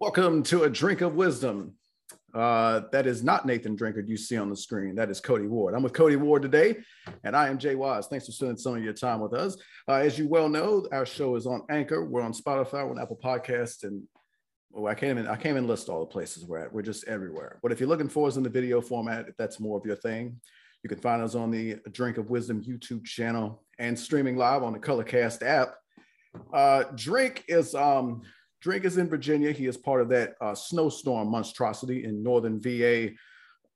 Welcome to a drink of wisdom. Uh, that is not Nathan Drinker you see on the screen. That is Cody Ward. I'm with Cody Ward today, and I am Jay Wise. Thanks for spending some of your time with us. Uh, as you well know, our show is on Anchor. We're on Spotify, we're on Apple Podcast, and oh, I can't even I can't even list all the places we're at. We're just everywhere. But if you're looking for us in the video format, if that's more of your thing, you can find us on the Drink of Wisdom YouTube channel and streaming live on the Colorcast app. Uh, Drink is um, Drake is in Virginia. He is part of that uh, snowstorm monstrosity in northern VA.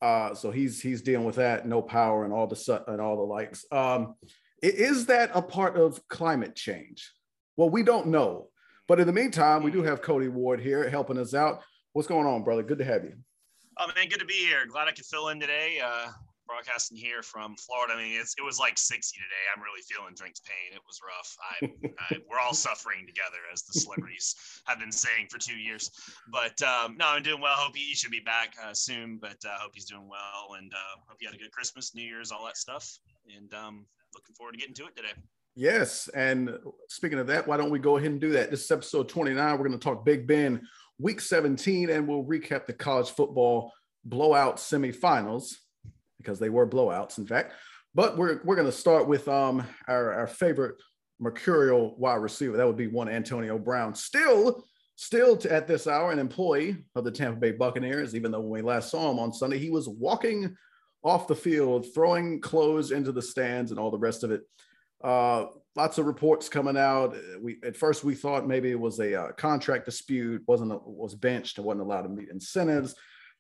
Uh, so he's he's dealing with that, no power and all the and all the likes. Um, is that a part of climate change? Well, we don't know. But in the meantime, we do have Cody Ward here helping us out. What's going on, brother? Good to have you. Oh man, good to be here. Glad I could fill in today. Uh, broadcasting here from Florida. I mean, it's, it was like 60 today. I'm really feeling Drink's pain. It was rough. I, I, we're all suffering together, as the celebrities have been saying for two years. But um, no, I'm doing well. Hope he, should be back uh, soon, but uh, hope he's doing well. And uh, hope you had a good Christmas, New Year's, all that stuff. And um, looking forward to getting to it today. Yes. And speaking of that, why don't we go ahead and do that? This is episode 29. We're going to talk Big Ben week 17, and we'll recap the college football blowout semifinals because they were blowouts, in fact. But we're, we're going to start with um, our, our favorite mercurial wide receiver. That would be one Antonio Brown. Still, still at this hour, an employee of the Tampa Bay Buccaneers, even though when we last saw him on Sunday, he was walking off the field, throwing clothes into the stands and all the rest of it. Uh, lots of reports coming out. We at first we thought maybe it was a uh, contract dispute, wasn't a, was benched wasn't allowed to meet incentives.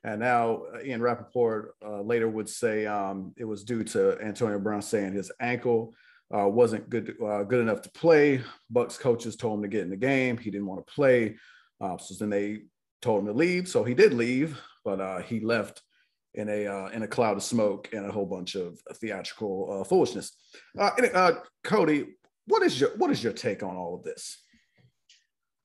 And now uh, Ian Rapoport uh, later would say um, it was due to Antonio Brown saying his ankle uh, wasn't good uh, good enough to play. Bucs coaches told him to get in the game. He didn't want to play, uh, so then they told him to leave. So he did leave, but uh, he left in a in a cloud of smoke and a whole bunch of theatrical foolishness. Cody, what is your what is your take on all of this?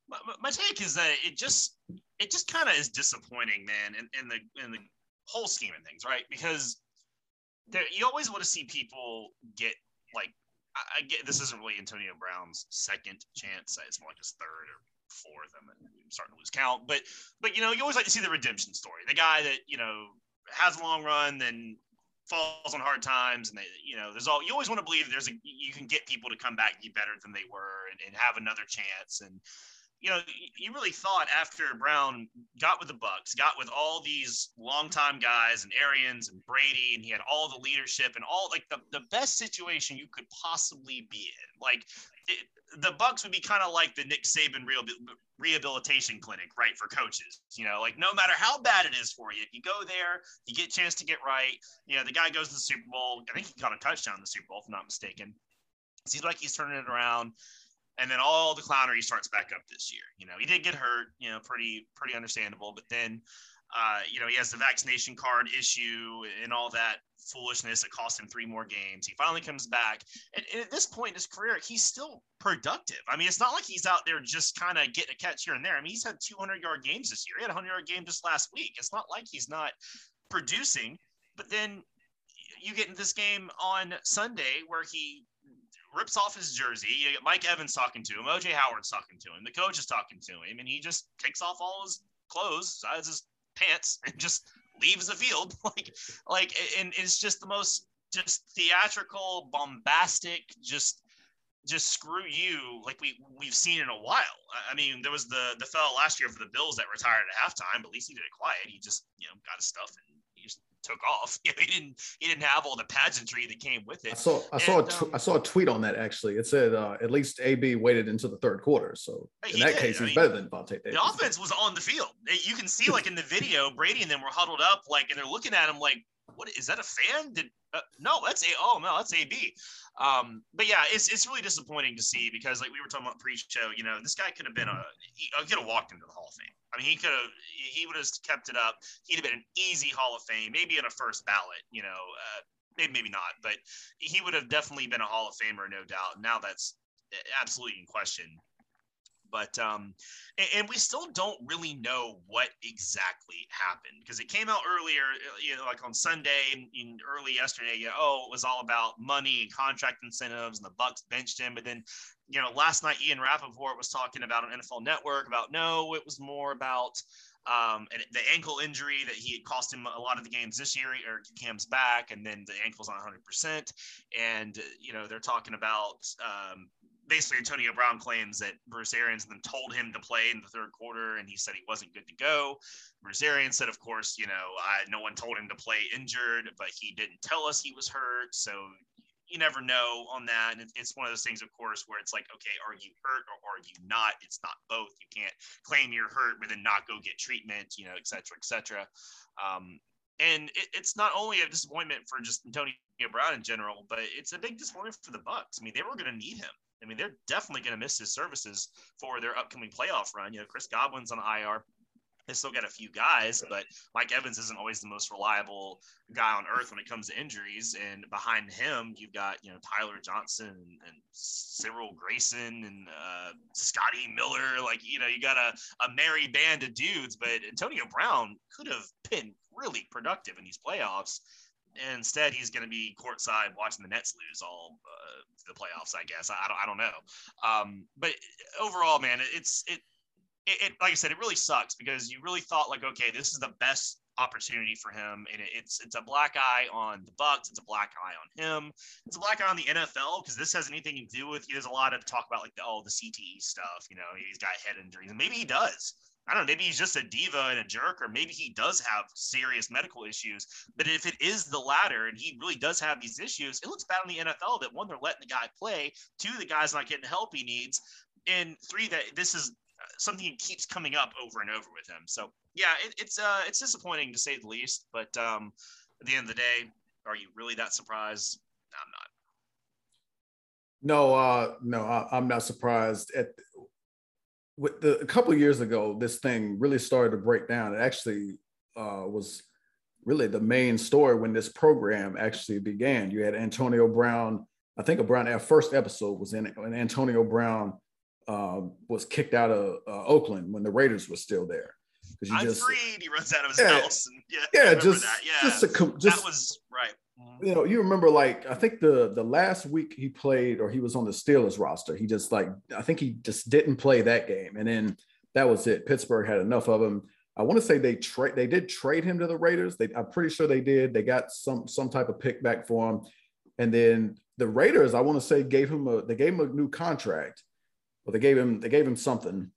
My, my take is that it just it just kind of is disappointing, man, in, in the in the whole scheme of things, right? Because there, you always want to see people get like I, I, get this isn't really Antonio Brown's second chance. It's more like his third or fourth. I'm, I'm starting to lose count, but but you know you always like to see the redemption story. The guy that you know has a long run, then falls on hard times, and they you know there's all you always want to believe there's a you can get people to come back be better than they were and, and have another chance and you know, you really thought after Brown got with the Bucs, got with all these longtime guys and Arians and Brady, and he had all the leadership and all like the, the best situation you could possibly be in. Like it, the Bucs would be kind of like the Nick Saban real rehabilitation clinic, right, for coaches. You know, like no matter how bad it is for you, if you go there, you get a chance to get right. You know, the guy goes to the Super Bowl. I think he got a touchdown in the Super Bowl, if I'm not mistaken. Seems like he's turning it around and then all the clownery starts back up this year. You know, he did get hurt, you know, pretty pretty understandable, but then uh, you know, he has the vaccination card issue and all that foolishness that cost him three more games. He finally comes back. And, and at this point in his career, he's still productive. I mean, it's not like he's out there just kind of getting a catch here and there. I mean, he's had 200 yard games this year. He had a 100 yard game just last week. It's not like he's not producing. But then you get in this game on Sunday where he rips off his jersey. Mike Evans talking to him, OJ Howard's talking to him, the coach is talking to him, and he just takes off all his clothes, besides his pants, and just leaves the field. like, like, and it's just the most just theatrical, bombastic, just just screw you like we we've seen in a while. I mean, there was the the fellow last year for the Bills that retired at halftime, but at least he did it quiet. He just you know got his stuff and took off. he didn't he didn't have all the pageantry that came with it. I saw I saw and, a um, I saw a tweet on that actually. It said uh, at least AB waited into the third quarter. So in that did. case, he's mean, better than Vontae Davis. The offense was on the field. You can see like in the video, Brady and them were huddled up, like, and they're looking at him like, "What is that? A fan? Did uh, no? That's a oh no, that's AB." Um, but yeah, it's it's really disappointing to see because like we were talking about pre-show, you know, this guy could have been a he uh, could have walked into the Hall of Fame. I mean, he could have he would have kept it up. He'd have been an easy Hall of Fame, maybe in a first ballot, you know, uh, maybe maybe not, but he would have definitely been a Hall of Famer, no doubt. Now that's absolutely in question. But um, and, and we still don't really know what exactly happened because it came out earlier, uh, you know, like on Sunday and, early yesterday. You know, oh, it was all about money and contract incentives, and the Bucs benched him. But then, you know, last night Ian Rapoport was talking about on NFL Network about no, it was more about um, and the ankle injury that he had cost him a lot of the games this year, or Cam's back, and then the ankle's on 100%. And, you know, they're talking about um, basically Antonio Brown claims that Bruce Arians then told him to play in the third quarter, and he said he wasn't good to go. Bruce Arians said, of course, you know, I, no one told him to play injured, but he didn't tell us he was hurt. So you never know on that. And it's one of those things, of course, where it's like, okay, are you hurt or are you not? It's not both. You can't claim you're hurt but then not go get treatment, you know, et cetera, et cetera. Um, and it, it's not only a disappointment for just Antonio Brown in general, but it's a big disappointment for the Bucs. I mean, they were going to need him. I mean, they're definitely going to miss his services for their upcoming playoff run. You know, Chris Godwin's on IR. They still got a few guys, but Mike Evans isn't always the most reliable guy on earth when it comes to injuries. And behind him, you've got you know Tyler Johnson and, and Cyril Grayson and uh, Scotty Miller. Like you know, you got a, a merry band of dudes. But Antonio Brown could have been really productive in these playoffs. Instead, he's going to be courtside watching the Nets lose all uh, the playoffs. I guess I, don't. I don't know. Um, but overall, man, it's it it, it, like I said, it really sucks because you really thought like, okay, this is the best opportunity for him, and it, it's it's a black eye on the Bucs, it's a black eye on him, it's a black eye on the NFL because this has anything to do with. There's a lot of talk about like the oh the CTE stuff, you know, he's got head injuries, and maybe he does. I don't know, maybe he's just a diva and a jerk, or maybe he does have serious medical issues. But if it is the latter and he really does have these issues, it looks bad on the NFL that one, they're letting the guy play, two, the guy's not getting the help he needs, and three, that this is something that keeps coming up over and over with him. So yeah, it, it's uh it's disappointing to say the least. But um, at the end of the day, are you really that surprised? I'm not. No, uh, no, I, am not surprised. At with the a couple years ago, this thing really started to break down. It actually uh, was really the main story when this program actually began. You had Antonio Brown. I think a Brown. Our first episode was in, in Antonio Brown uh, was kicked out of uh, Oakland when the Raiders were still there. Because I'm just, freed. He runs out of his yeah, house. And, yeah, yeah, just, that. yeah, just, a, just that was right. Mm-hmm. You know, you remember like I think the the last week he played or he was on the Steelers roster. He just like I think he just didn't play that game, and then that was it. Pittsburgh had enough of him. I want to say they trade they did trade him to the Raiders. They I'm pretty sure they did. They got some some type of pick back for him, and then the Raiders I want to say gave him a they gave him a new contract but they gave him they gave him something,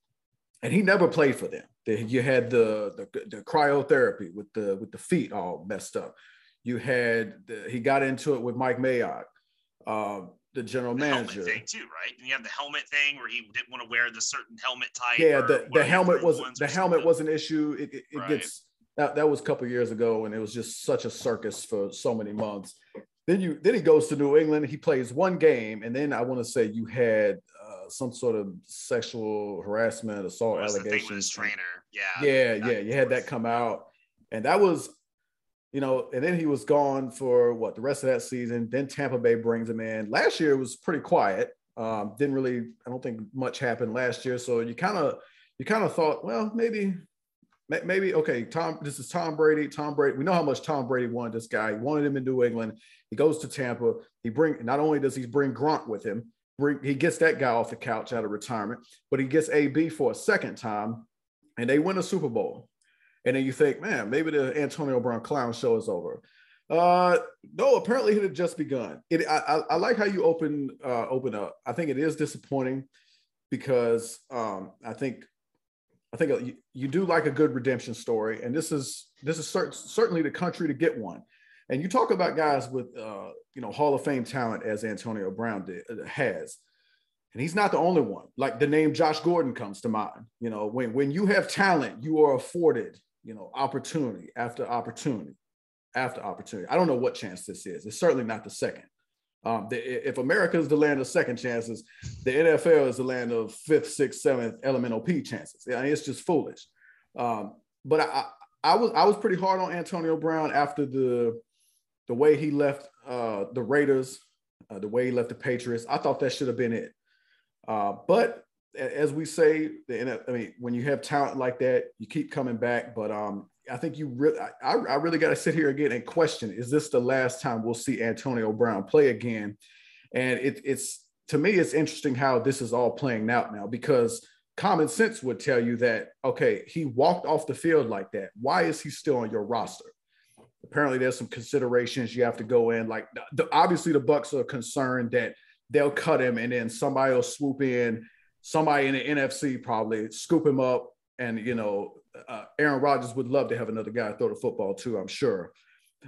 and he never played for them. You had the, the, the cryotherapy with the with the feet all messed up. You had the, he got into it with Mike Mayock, uh, the general the manager. thing too, right? And you have the helmet thing where he didn't want to wear the certain helmet type. Yeah, the, the helmet was the helmet was an issue. It, it, it right. gets that, that was a couple years ago, and it was just such a circus for so many months. Then you then he goes to New England. He plays one game, and then I want to say you had some sort of sexual harassment, assault allegations. trainer, yeah, yeah, yeah. You had that come out, and that was, you know, and then he was gone for what the rest of that season. Then Tampa Bay brings him in. Last year was pretty quiet. Um, didn't really, I don't think much happened last year. So you kind of, you kind of thought, well, maybe, maybe okay. Tom, this is Tom Brady. Tom Brady. We know how much Tom Brady wanted this guy. He wanted him in New England. He goes to Tampa. He bring not only does he bring Gronk with him, he gets that guy off the couch out of retirement, but he gets AB for a second time, and they win a Super Bowl. And then you think, man, maybe the Antonio Brown clown show is over. Uh, no, apparently it had just begun. It, I, I, I like how you open uh, open up. I think it is disappointing because um, I think I think you, you do like a good redemption story, and this is this is cert- certainly the country to get one. And you talk about guys with uh, you know Hall of Fame talent as Antonio Brown did, uh, has, and he's not the only one. Like the name Josh Gordon comes to mind. You know, when when you have talent, you are afforded you know opportunity after opportunity after opportunity. I don't know what chance this is. It's certainly not the second. Um, the, if America is the land of second chances, the NFL is the land of fifth, sixth, seventh elemental P chances. I mean, it's just foolish. Um, but I, I was I was pretty hard on Antonio Brown after the the way he left uh, the Raiders, uh, the way he left the Patriots, I thought that should have been it. Uh, but as we say, I mean, when you have talent like that, you keep coming back. But um, I think you really, I, I really got to sit here again and question: Is this the last time we'll see Antonio Brown play again? And it, it's to me, it's interesting how this is all playing out now because common sense would tell you that okay, he walked off the field like that. Why is he still on your roster? Apparently, there's some considerations you have to go in. Like, the, obviously, the Bucs are concerned that they'll cut him and then somebody will swoop in, somebody in the NFC probably scoop him up, and you know uh, Aaron Rodgers would love to have another guy throw the football too. I'm sure.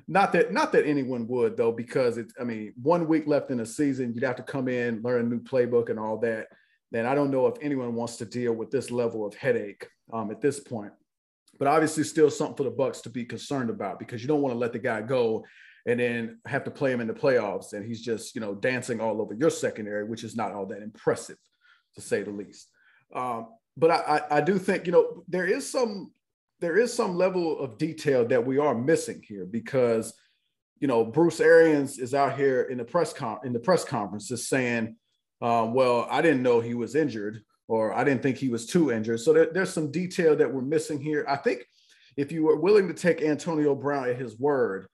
Not that not that anyone would though, because it's I mean one week left in the season, you'd have to come in, learn a new playbook and all that. Then I don't know if anyone wants to deal with this level of headache um, at this point. But obviously, still something for the Bucs to be concerned about because you don't want to let the guy go and then have to play him in the playoffs and he's just you know dancing all over your secondary, which is not all that impressive, to say the least. Um, but I, I, do think you know there is some there is some level of detail that we are missing here because you know Bruce Arians is out here in the press con in the press conference just saying, um, well, I didn't know he was injured or I didn't think he was too injured. So there, there's some detail that we're missing here. I think if you were willing to take Antonio Brown at his word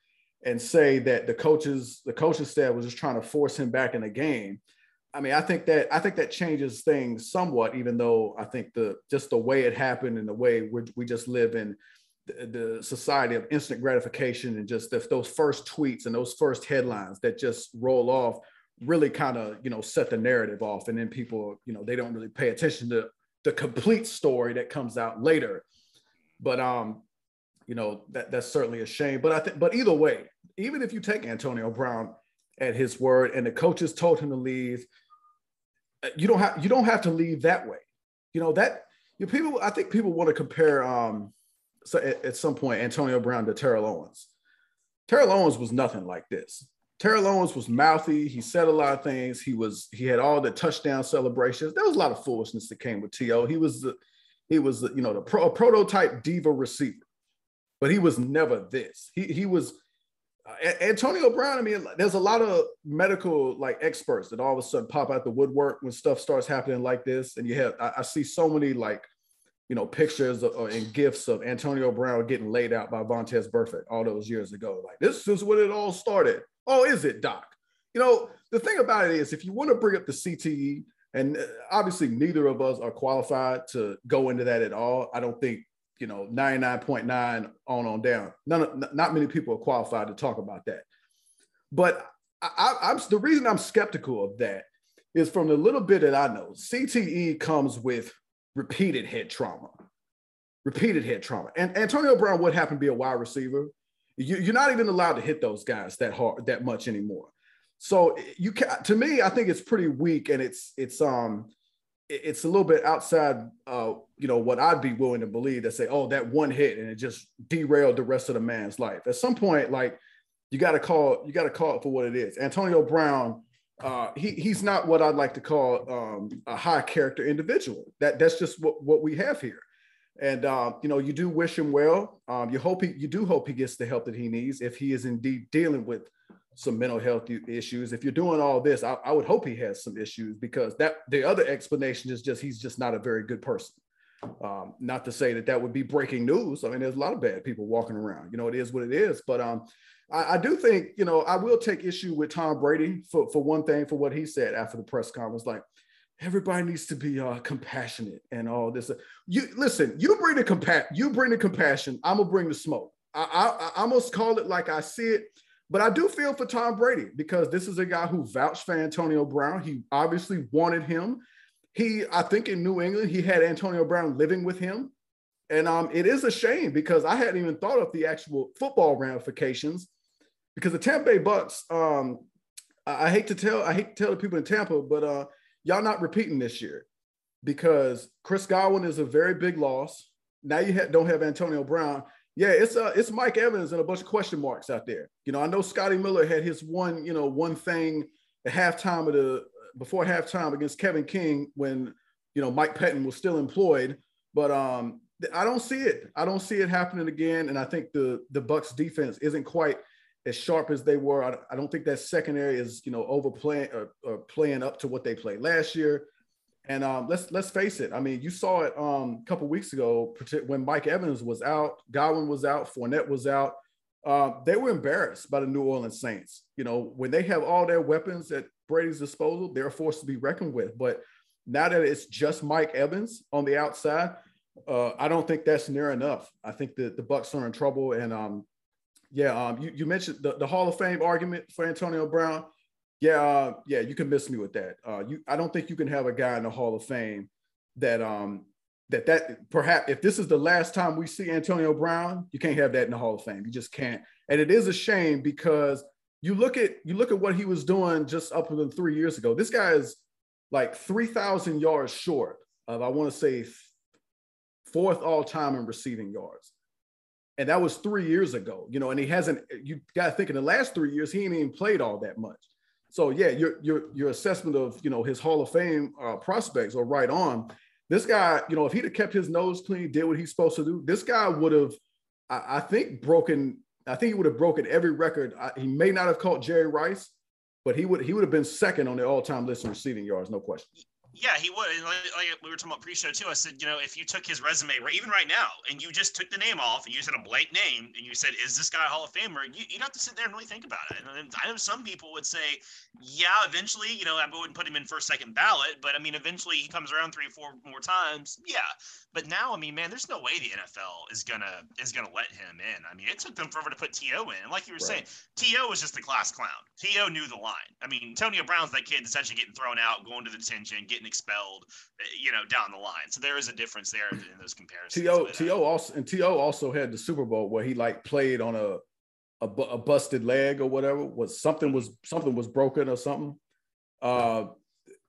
and say that the coaches the coaching staff was just trying to force him back in the game, I mean, I think that I think that changes things somewhat, even though I think the just the way it happened and the way we we just live in the, the society of instant gratification and just those first tweets and those first headlines that just roll off really kind of you know set the narrative off, and then people you know they don't really pay attention to the complete story that comes out later. But um, you know that that's certainly a shame. But I think, but either way, even if you take Antonio Brown at his word and the coaches told him to leave. You don't have you don't have to leave that way. You know that you know, people i think people want to compare um so at, at, some point antonio brown to terrell owens. Terrell owens was nothing like this. Terrell owens was mouthy he said a lot of things he was he had all the touchdown celebrations. There was a lot of foolishness that came with to he was the he was the, you know the pro, prototype diva receiver. But he was never this. He he was Antonio Brown, I mean, there's a lot of medical like experts that all of a sudden pop out the woodwork when stuff starts happening like this. And you have, I, I see so many like, you know, pictures of, and gifts of Antonio Brown getting laid out by Vontaze Burfict all those years ago. Like, this is when it all started. Oh, is it, Doc? You know, the thing about it is, if you want to bring up the CTE, and uh, obviously neither of us are qualified to go into that at all. I don't think you know 99.9 on on down. None of, not many people are qualified to talk about that. But I, i'm the reason i'm skeptical of that is from the little bit that i know cte comes with repeated head trauma repeated head trauma. And antonio brown would happen to be a wide receiver. You, you're not even allowed to hit those guys that hard that much anymore. So you can to me i think it's pretty weak and it's it's um it's a little bit outside, uh, you know, what I'd be willing to believe that say, oh, that one hit and it just derailed the rest of the man's life. At some point, like you got to call, you got to call it for what it is. Antonio Brown, uh, he he's not what I'd like to call um, a high character individual. That that's just what what we have here. And uh, you know, you do wish him well. Um, you hope he, you do hope he gets the help that he needs if he is indeed dealing with some mental health issues. If you're doing all this, I, I, would hope he has some issues because that the other explanation is just he's just not a very good person. Um, not to say that that would be breaking news. I mean, there's a lot of bad people walking around. You know, it is what it is. But um, I, I do think you know I will take issue with Tom Brady for for one thing for what he said after the press conference, like. Everybody needs to be uh, compassionate and all this. You listen. You bring the compa- You bring the compassion. I'm gonna bring the smoke. I, I, I almost call it like I see it but I do feel for Tom Brady because this is a guy who vouched for Antonio Brown. He obviously wanted him. He, I think in New England, he had Antonio Brown living with him. And um, it is a shame because I hadn't even thought of the actual football ramifications because the Tampa Bay Bucs, um, I, I hate to tell, I hate to tell the people in Tampa, but uh, y'all not repeating this year because Chris Godwin is a very big loss. Now you ha- don't have Antonio Brown yeah, it's uh it's Mike Evans and a bunch of question marks out there. You know, I know Scotty Miller had his one, you know, one thing at halftime of the before halftime against Kevin King when you know Mike Pettine was still employed, but um I don't see it. I don't see it happening again, and I think the the Bucs defense isn't quite as sharp as they were. I, I don't think that secondary is you know overplaying or, or playing up to what they played last year, And um, let's let's face it. I mean, you saw it um, a couple weeks ago when Mike Evans was out, Godwin was out, Fournette was out. Uh, they were embarrassed by the New Orleans Saints. You know, when they have all their weapons at Brady's disposal, they're forced to be reckoned with. But now that it's just Mike Evans on the outside, uh, I don't think that's near enough. I think that the Bucs are in trouble. And um, yeah, um, you, you mentioned the, the Hall of Fame argument for Antonio Brown. Yeah, uh, yeah, you can miss me with that. Uh, you, I don't think you can have a guy in the Hall of Fame that um that that perhaps if this is the last time we see Antonio Brown, you can't have that in the Hall of Fame. You just can't. And it is a shame because you look at you look at what he was doing just up until three years ago. This guy is like three thousand yards short of I want to say fourth all time in receiving yards. And that was three years ago, you know, and he hasn't, you got to think in the last three years, he ain't even played all that much. So yeah, your your your assessment of you know his Hall of Fame uh, prospects are right on. This guy, you know, if he'd have kept his nose clean, did what he's supposed to do, this guy would have, I, I think, broken. I think he would have broken every record. I, he may not have caught Jerry Rice, but he would he would have been second on the all time list in receiving yards, no question. Yeah, he would. And like, like, we were talking about pre-show too. I said, you know, if you took his resume, right, even right now, and you just took the name off and you said a blank name, and you said, "Is this guy a Hall of Famer?" You, would have to sit there and really think about it. And I know some people would say, "Yeah, eventually, you know, I wouldn't put him in first, second ballot, but I mean, eventually he comes around three, four more times." Yeah, but now, I mean, man, there's no way the NFL is gonna is gonna let him in. I mean, it took them forever to put T.O. in. Like you were right. saying, T.O. was just a class clown. T.O. knew the line. I mean, Antonio Brown's that kid that's actually getting thrown out, going to the detention, getting expelled. Eh, you know, down the line. So there is a difference there in those comparisons. T.O. T.O. uh, also and T.O. also had the Super Bowl where he like played on a a, a busted leg or whatever. Was something was something was broken or something. Uh,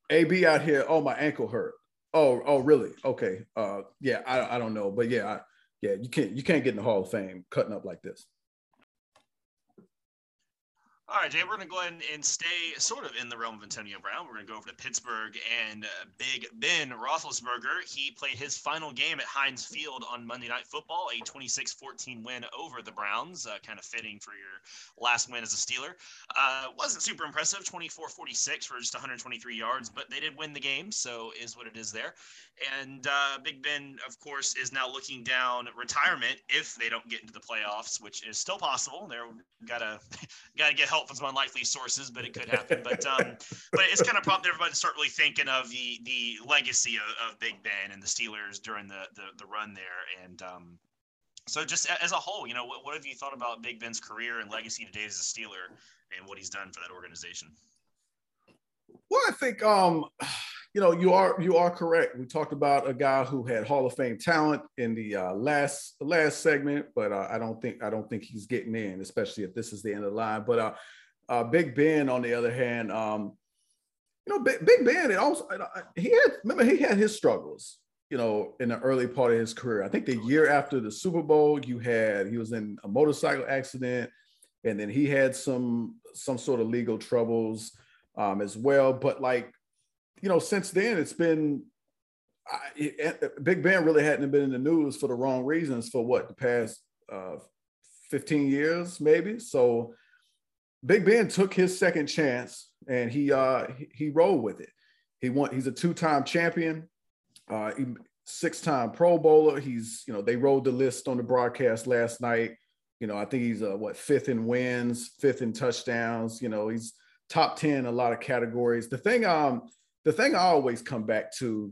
AB out here. Oh, my ankle hurt Oh, oh, really? Okay. Uh, yeah, I, I don't know, but yeah, I, yeah, you can't you can't get in the Hall of Fame cutting up like this. All right, Jay, we're going to go ahead and stay sort of in the realm of Antonio Brown. We're going to go over to Pittsburgh and uh, Big Ben Roethlisberger. He played his final game at Heinz Field on Monday Night Football, a 26 14 win over the Browns, uh, kind of fitting for your last win as a Steeler. Uh, wasn't super impressive, 24 46 for just 123 yards, but they did win the game, so is what it is there. And uh, Big Ben, of course, is now looking down retirement if they don't get into the playoffs, which is still possible. They're gotta gotta get help help from some unlikely sources, but it could happen. but um, but it's kind of prompted everybody to start really thinking of the the legacy of, of Big Ben and the Steelers during the the, the run there. And um, so just as a whole, you know, what, what have you thought about Big Ben's career and legacy today as a Steeler and what he's done for that organization? Well, I think um, you know you are you are correct. We talked about a guy who had Hall of Fame talent in the uh, last last segment, but uh, I don't think I don't think he's getting in, especially if this is the end of the line. But uh, uh Big Ben, on the other hand, um, you know, Big, Big Ben, it also he had remember he had his struggles. You know, in the early part of his career, I think the year after the Super Bowl, you had he was in a motorcycle accident, and then he had some some sort of legal troubles um, as well. But like you know, since then it's been I, Big Ben really hadn't been in the news for the wrong reasons for what the past uh, 15 years, maybe. So Big Ben took his second chance and he uh, he, he rolled with it. He won. He's a two-time champion, uh, six-time Pro Bowler. He's you know they rolled the list on the broadcast last night. You know I think he's uh, what fifth in wins, fifth in touchdowns. You know he's top ten in a lot of categories. The thing um the thing I always come back to,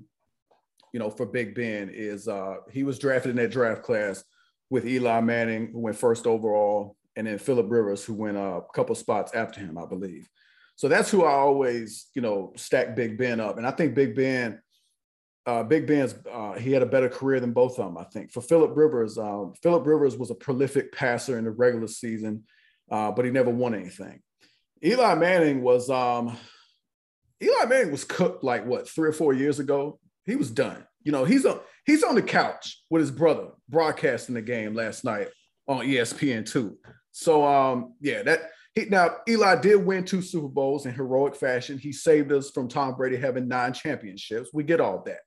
you know, for Big Ben is uh, he was drafted in that draft class with Eli Manning, who went first overall, and then Philip Rivers, who went a couple spots after him, I believe. So that's who I always, you know, stack Big Ben up. And I think Big Ben, uh, Big Ben's, uh, he had a better career than both of them, I think. For Philip Rivers, um, Philip Rivers was a prolific passer in the regular season, uh, but he never won anything. Eli Manning was, um, Eli Manning was cooked like what three or four years ago. He was done. You know, he's on he's on the couch with his brother broadcasting the game last night on ESPN two. So um, yeah, that he now Eli did win two Super Bowls in heroic fashion. He saved us from Tom Brady having nine championships. We get all that.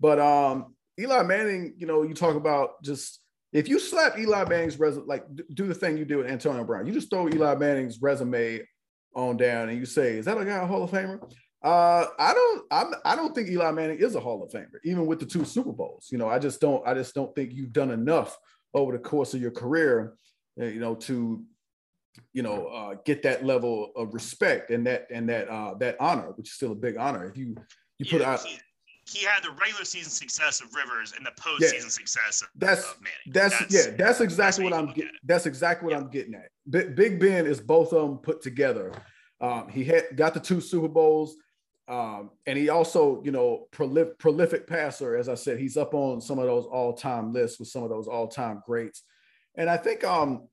But um, Eli Manning, you know, you talk about just if you slap Eli Manning's resume, like do the thing you do with Antonio Brown, you just throw Eli Manning's resume on down and you say, is that a guy a Hall of Famer? Uh, I don't. I'm. I don't think Eli Manning is a Hall of Famer, even with the two Super Bowls. You know, I just don't. I just don't think you've done enough over the course of your career, uh, you know, to, you know, uh, get that level of respect and that and that uh, that honor, which is still a big honor. If you you put out. He, had the regular season success of Rivers and the postseason yeah, success of, that's, of Manning. That's, that's yeah, that's exactly that's what I'm getting. That's exactly what yeah. I'm getting at. Big Ben is both of them put together. Um, he had got the two Super Bowls. Um, and he also, you know, prolif- prolific passer. As I said, he's up on some of those all-time lists with some of those all-time greats. And I think um,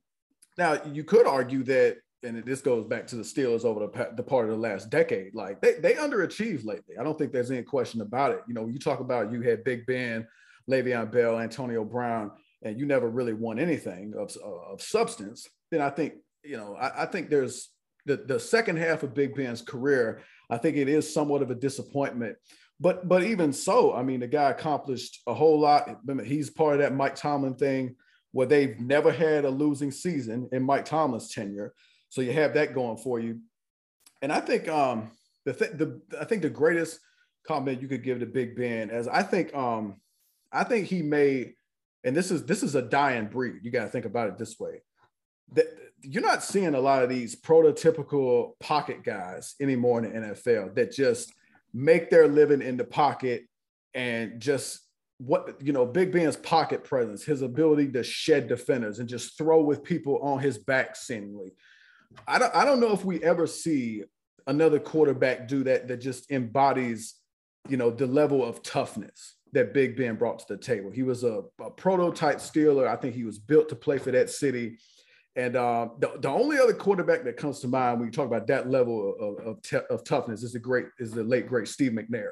now you could argue that, and this goes back to the Steelers over the, the part of the last decade. Like they they underachieved lately. I don't think there's any question about it. You know, you talk about you had Big Ben, Le'Veon Bell, Antonio Brown, and you never really won anything of, of substance. Then I think you know I, I think there's the, the second half of Big Ben's career, I think it is somewhat of a disappointment. But but even so, I mean, the guy accomplished a whole lot. He's part of that Mike Tomlin thing where they've never had a losing season in Mike Tomlin's tenure. So you have that going for you. And I think um, the, th- the I think the greatest comment you could give to Big Ben as I think um, I think he made, and this is this is a dying breed. You got to think about it this way. That you're not seeing a lot of these prototypical pocket guys anymore in the NFL that just make their living in the pocket and just what you know Big Ben's pocket presence, his ability to shed defenders and just throw with people on his back seemingly. I don't I don't know if we ever see another quarterback do that that just embodies you know the level of toughness that Big Ben brought to the table. He was a, a prototype Steeler. I think he was built to play for that city. And uh, the, the only other quarterback that comes to mind when you talk about that level of, of, of toughness is the great is the late great Steve McNair,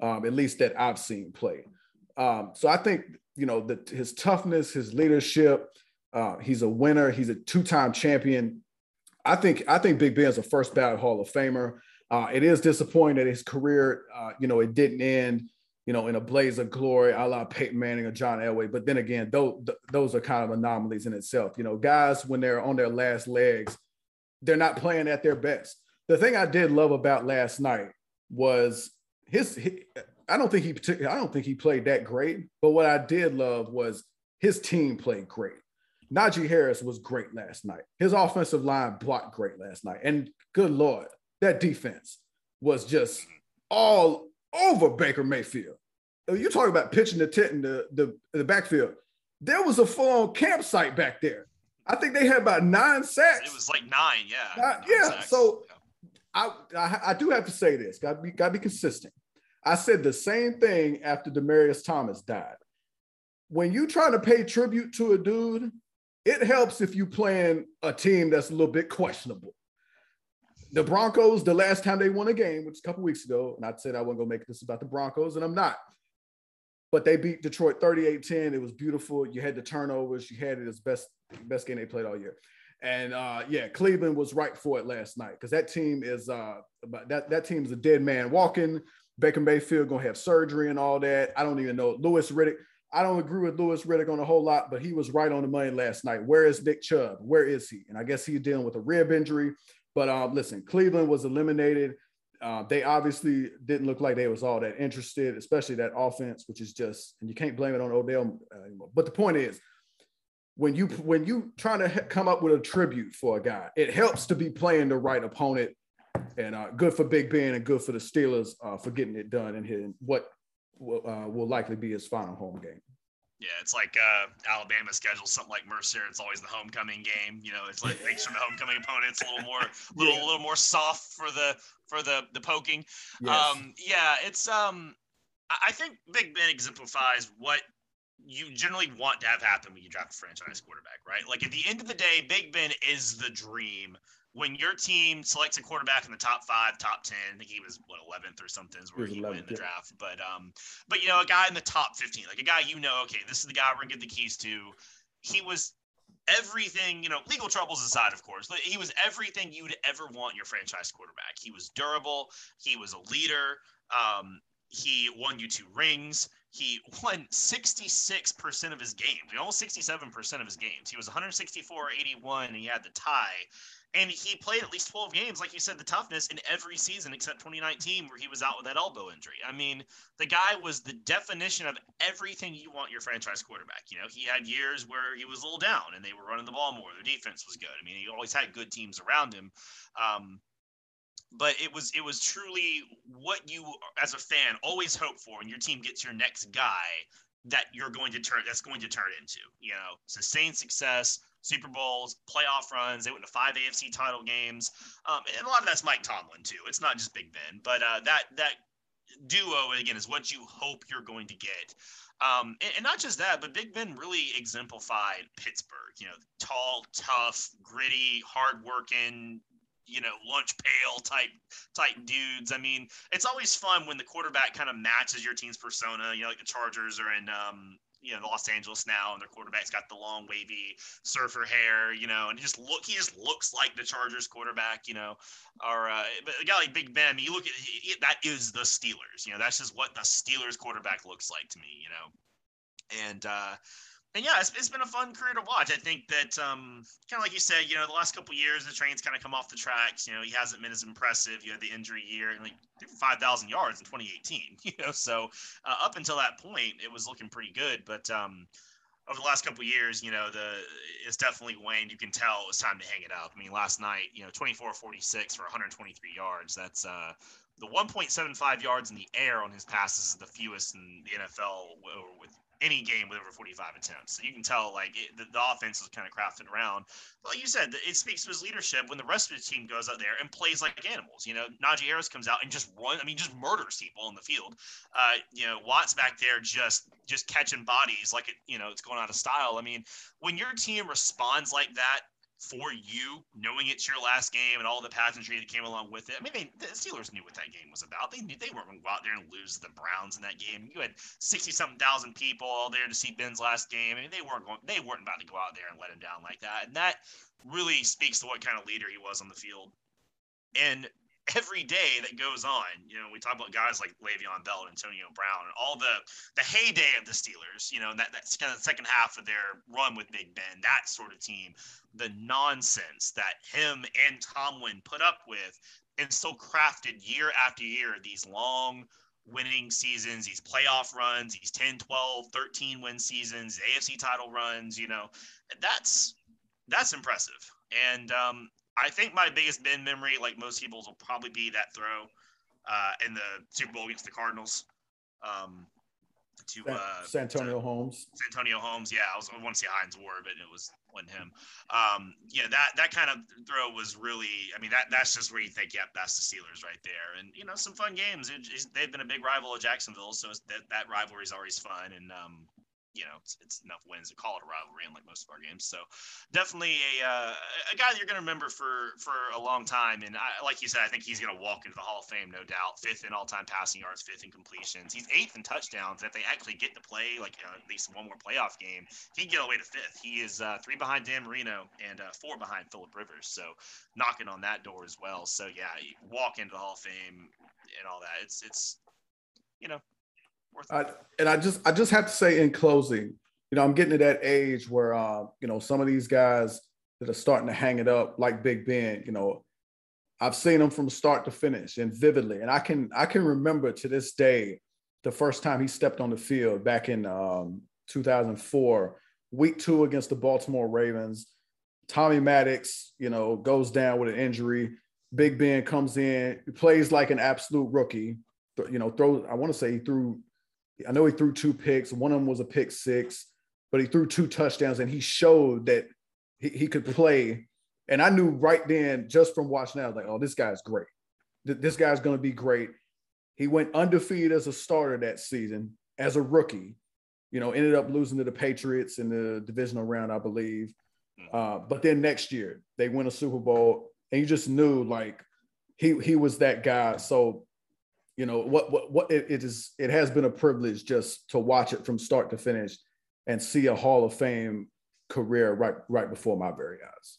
um, at least that I've seen play. Um, so I think you know that his toughness, his leadership, uh, he's a winner. He's a two-time champion. I think I think Big Ben's a first ballot Hall of Famer. Uh, it is disappointing that his career, uh, you know, it didn't end you know, in a blaze of glory, a la Peyton Manning or John Elway. But then again, those, those are kind of anomalies in itself. You know, guys, when they're on their last legs, they're not playing at their best. The thing I did love about last night was his, I don't think he I don't think he played that great, but what I did love was his team played great. Najee Harris was great last night. His offensive line blocked great last night. And good Lord, that defense was just all over Baker Mayfield you talk about pitching the tent in the, the, the backfield. There was a full on campsite back there. I think they had about nine sacks. It was like nine, yeah. Uh, yeah. Sacks. So I, I, I do have to say this. Got to be got to be consistent. I said the same thing after Demaryius Thomas died. When you trying to pay tribute to a dude, it helps if you playing a team that's a little bit questionable. The Broncos, the last time they won a game, which was a couple weeks ago, and I said I wasn't gonna make this about the Broncos, and I'm not but they beat Detroit 38-10. It was beautiful. You had the turnovers. You had it as best best game they played all year. And uh, yeah, Cleveland was right for it last night because that team is uh, that that team is a dead man walking. Baker Mayfield gonna have surgery and all that. I don't even know Louis Riddick. I don't agree with Louis Riddick on a whole lot, but he was right on the money last night. Where is Nick Chubb? Where is he? And I guess he's dealing with a rib injury. But um, listen, Cleveland was eliminated. Uh, they obviously didn't look like they was all that interested, especially that offense, which is just, and you can't blame it on Odell uh, anymore. But the point is, when you when you trying to come up with a tribute for a guy, it helps to be playing the right opponent. And uh, good for Big Ben and good for the Steelers uh, for getting it done and hitting what will, uh, will likely be his final home game. Yeah, it's like uh, Alabama schedules something like Mercer. It's always the homecoming game. You know, it's like makes sure the homecoming opponents a little more, little, yeah. little more soft for the for the the poking. Yes. Um, yeah, it's um, I think Big Ben exemplifies what you generally want to have happen when you draft a franchise quarterback, right? Like at the end of the day, Big Ben is the dream when your team selects a quarterback in the top five, top ten, I think he was what eleventh or something is where he, he went in the yeah. draft. But um, but you know, a guy in the top fifteen, like a guy you know, okay, this is the guy we're gonna get the keys to. He was everything, you know, legal troubles aside, of course. He was everything you'd ever want your franchise quarterback. He was durable. He was a leader. Um, he won you two rings. he won 66% of his games, almost 67% of his games. He was 164 81, and he had the tie. And he played at least 12 games, like you said, the toughness in every season except 2019, where he was out with that elbow injury. I mean, the guy was the definition of everything you want your franchise quarterback. You know, he had years where he was a little down and they were running the ball more. Their defense was good. I mean, he always had good teams around him. Um, but it was it was truly what you as a fan always hope for when your team gets your next guy that you're going to turn that's going to turn into you know? Sustained success super bowls playoff runs they went to five afc title games. Um, and a lot of that's mike tomlin too. It's not just big ben but uh, that that duo again is what you hope you're going to get. Um, and, and, not just that, but Big Ben really exemplified Pittsburgh. You know, tall, tough, gritty, hardworking, you know lunch pail type type dudes. I mean, it's always fun when the quarterback kind of matches your team's persona. You know, like the Chargers are in um, you know Los Angeles now, and their quarterback's got the long wavy surfer hair, you know, and he just look he just looks like the Chargers quarterback, you know. Or uh, but a guy like Big Ben, you look at he, that is the Steelers, you know, that's just what the Steelers quarterback looks like to me, you know. And uh, and yeah, it's, it's been a fun career to watch. I think that um, kind of like you said, you know, the last couple years the train's kind of come off the tracks. You know, he hasn't been as impressive. You had the injury year and like five thousand yards in 2018. You know, so uh, up until that point, it was looking pretty good. But um, over the last couple years, you know, the it's definitely waned. You can tell it's time to hang it up. I mean, last night, you know, 24 46 for 123 yards. That's uh, the 1.75 yards in the air on his passes is the fewest in the NFL with any game with over 45 attempts. So you can tell like it, the, the, offense is kind of crafted around. Like you said, it speaks to his leadership when the rest of the team goes out there and plays like animals. You know, Najee Harris comes out and just run. I mean, just murders people in the field. Uh, you know, Watts back there just just catching bodies like it. You know, it's going out of style. I mean, when your team responds like that for you, knowing it's your last game and all the pageantry that came along with it. I mean, they, the Steelers knew what that game was about. They knew they weren't going to go out there and lose the Browns in that game. You had sixty something thousand people all there to see Ben's last game. I mean, they weren't going. They weren't about to go out there and let him down like that. And that really speaks to what kind of leader he was on the field. And every day that goes on, you know, we talk about guys like Le'Veon Bell and Antonio Brown and all the the heyday of the Steelers, you know, that that's kind of the second half of their run with Big Ben, that sort of team, the nonsense that him and Tomlin put up with and still crafted year after year these long winning seasons, these playoff runs, these 10, 12, 13 win seasons, AFC title runs, you know, that's that's impressive. And um, I think my biggest Ben memory, like most people's, will probably be that throw uh, in the Super Bowl against the Cardinals. Um, to uh, Santonio Holmes. Santonio Holmes, yeah, I was I want to say Hines Ward, but it was wasn't him. Um, yeah, that that kind of throw was really. I mean, that that's just where you think, yep, that's the Steelers right there. And you know, some fun games. It, they've been a big rival of Jacksonville, so that that rivalry is always fun. And um, you know, it's, it's, enough wins to call it a rivalry, unlike most of our games. So definitely a uh, a guy you're going to remember for for a long time. And I, like you said, I think he's going to walk into the Hall of Fame, no doubt. Fifth in all time passing yards, fifth in completions. He's eighth in touchdowns. If they actually get to play like uh, at least one more playoff game, he'd get away to fifth. He is uh, three behind Dan Marino and uh, four behind Philip Rivers. So knocking on that door as well. So yeah, walk into the Hall of Fame and all that. It's it's you know And I just I just have to say in closing, you know, I'm getting to that age where uh, you know, some of these guys that are starting to hang it up like Big Ben, you know, I've seen them from start to finish and vividly. And I can I can remember to this day the first time he stepped on the field back in um, 2004, week two against the Baltimore Ravens. Tommy Maddox, you know, goes down with an injury. Big Ben comes in, plays like an absolute rookie. You know, throws. I want to say he threw I know he threw two picks. One of them was a pick six, but he threw two touchdowns and he showed that he, he could play. And I knew right then, just from watching that, I was like, oh, this guy's great. This guy's going to be great. He went undefeated as a starter that season as a rookie. You know, ended up losing to the Patriots in the divisional round, I believe. Hmm. Uh, but then next year they win a Super Bowl, and you just knew like he he was that guy. So you know what what what it, it is it has been a privilege just to watch it from start to finish and see a hall of fame career right right before my very eyes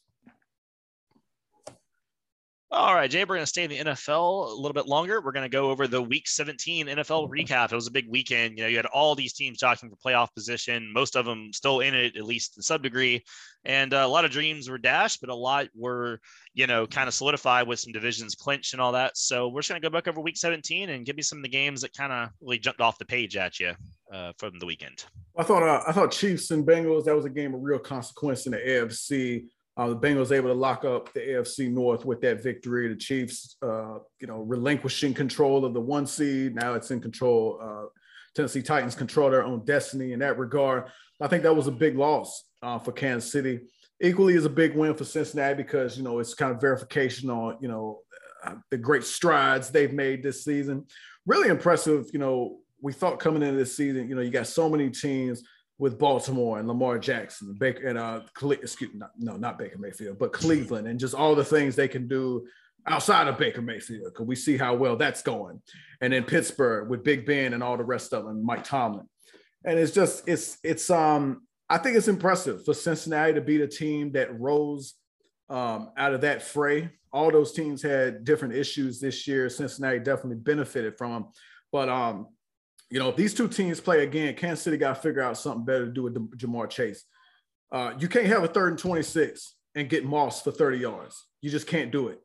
All right, Jay, we're going to stay in the NFL a little bit longer. We're going to go over the Week 17 NFL recap. It was a big weekend. You know, you had all these teams talking for playoff position. Most of them still in it, at least in some degree. And uh, a lot of dreams were dashed, but a lot were, you know, kind of solidified with some divisions clinched and all that. So we're just going to go back over Week 17 and give me some of the games that kind of really jumped off the page at you uh, from the weekend. I thought uh, I thought Chiefs and Bengals that was a game of real consequence in the AFC. Uh, the Bengals able to lock up the AFC North with that victory. The Chiefs, uh, you know, relinquishing control of the one seed. Now it's in control. Uh, Tennessee Titans control their own destiny in that regard. I think that was a big loss uh, for Kansas City. Equally is a big win for Cincinnati because you know it's kind of verification on you know uh, the great strides they've made this season. Really impressive. You know, we thought coming into this season, you know, you got so many teams with Baltimore and Lamar Jackson and Baker and uh, excuse not, no, not Baker Mayfield, but Cleveland and just all the things they can do outside of Baker Mayfield. Because we see how well that's going, and then Pittsburgh with Big Ben and all the rest of them, Mike Tomlin, and it's just it's it's um I think it's impressive for Cincinnati to beat a team that rose um, out of that fray. All those teams had different issues this year. Cincinnati definitely benefited from them, but um you know, if these two teams play again, Kansas City got to figure out something better to do with Ja'Marr Chase. Uh, you can't have a third and 26 and get Moss for 30 yards. You just can't do it.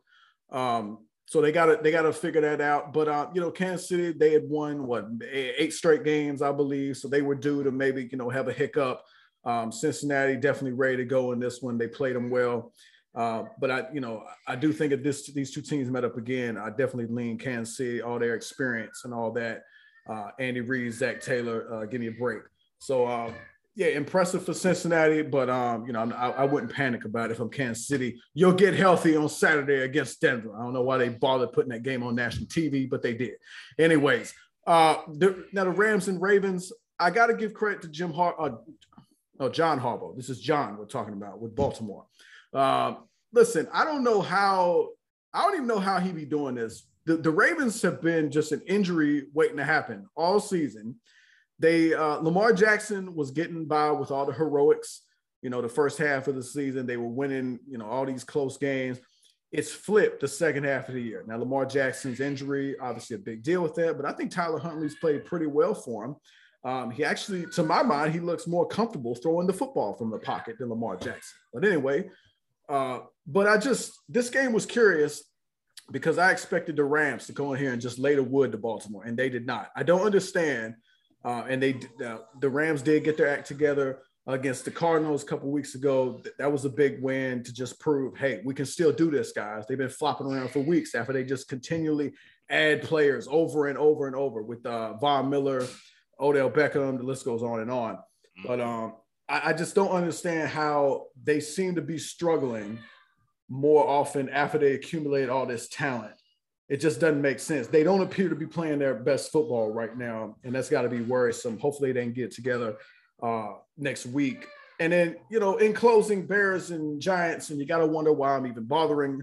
Um, so they got to they got to figure that out. But uh, you know, Kansas City they had won what eight straight games, I believe. So they were due to maybe you know have a hiccup. Um, Cincinnati definitely ready to go in this one. They played them well. Uh, but I, you know, I do think if this these two teams met up again, I definitely lean Kansas City, all their experience and all that uh, Andy Reid, Zac Taylor, uh, give me a break. So uh, yeah, impressive for Cincinnati, but um, you know, I, I, wouldn't panic about it if I'm Kansas City. You'll get healthy on Saturday against Denver. I don't know why they bothered putting that game on national TV, but they did. Anyways, uh, the, now the Rams and Ravens. I got to give credit to Jim Har. Uh, oh, John Harbaugh. This is John we're talking about with Baltimore. Uh, listen, I don't know how. I don't even know how he be doing this the, the Ravens have been just an injury waiting to happen all season. They uh, Lamar Jackson was getting by with all the heroics. You know, the first half of the season, they were winning. You know, all these close games. It's flipped the second half of the year. Now, Lamar Jackson's injury, obviously a big deal with that, but I think Tyler Huntley's played pretty well for him. Um, he actually, to my mind, he looks more comfortable throwing the football from the pocket than Lamar Jackson. But anyway, uh, but I just this game was curious because I expected the Rams to go in here and just lay the wood to Baltimore, and they did not. I don't understand. Uh, and they uh, the Rams did get their act together against the Cardinals a couple weeks ago. That was a big win to just prove, hey, we can still do this, guys. They've been flopping around for weeks after they just continually add players over and over and over with uh, Von Miller, Odell Beckham. The list goes on and on. But um, I, I just don't understand how they seem to be struggling more often after they accumulate all this talent. It just doesn't make sense. They don't appear to be playing their best football right now, and that's got to be worrisome. Hopefully, they can get together uh, next week. And then, you know, in closing, Bears and Giants, and you got to wonder why I'm even bothering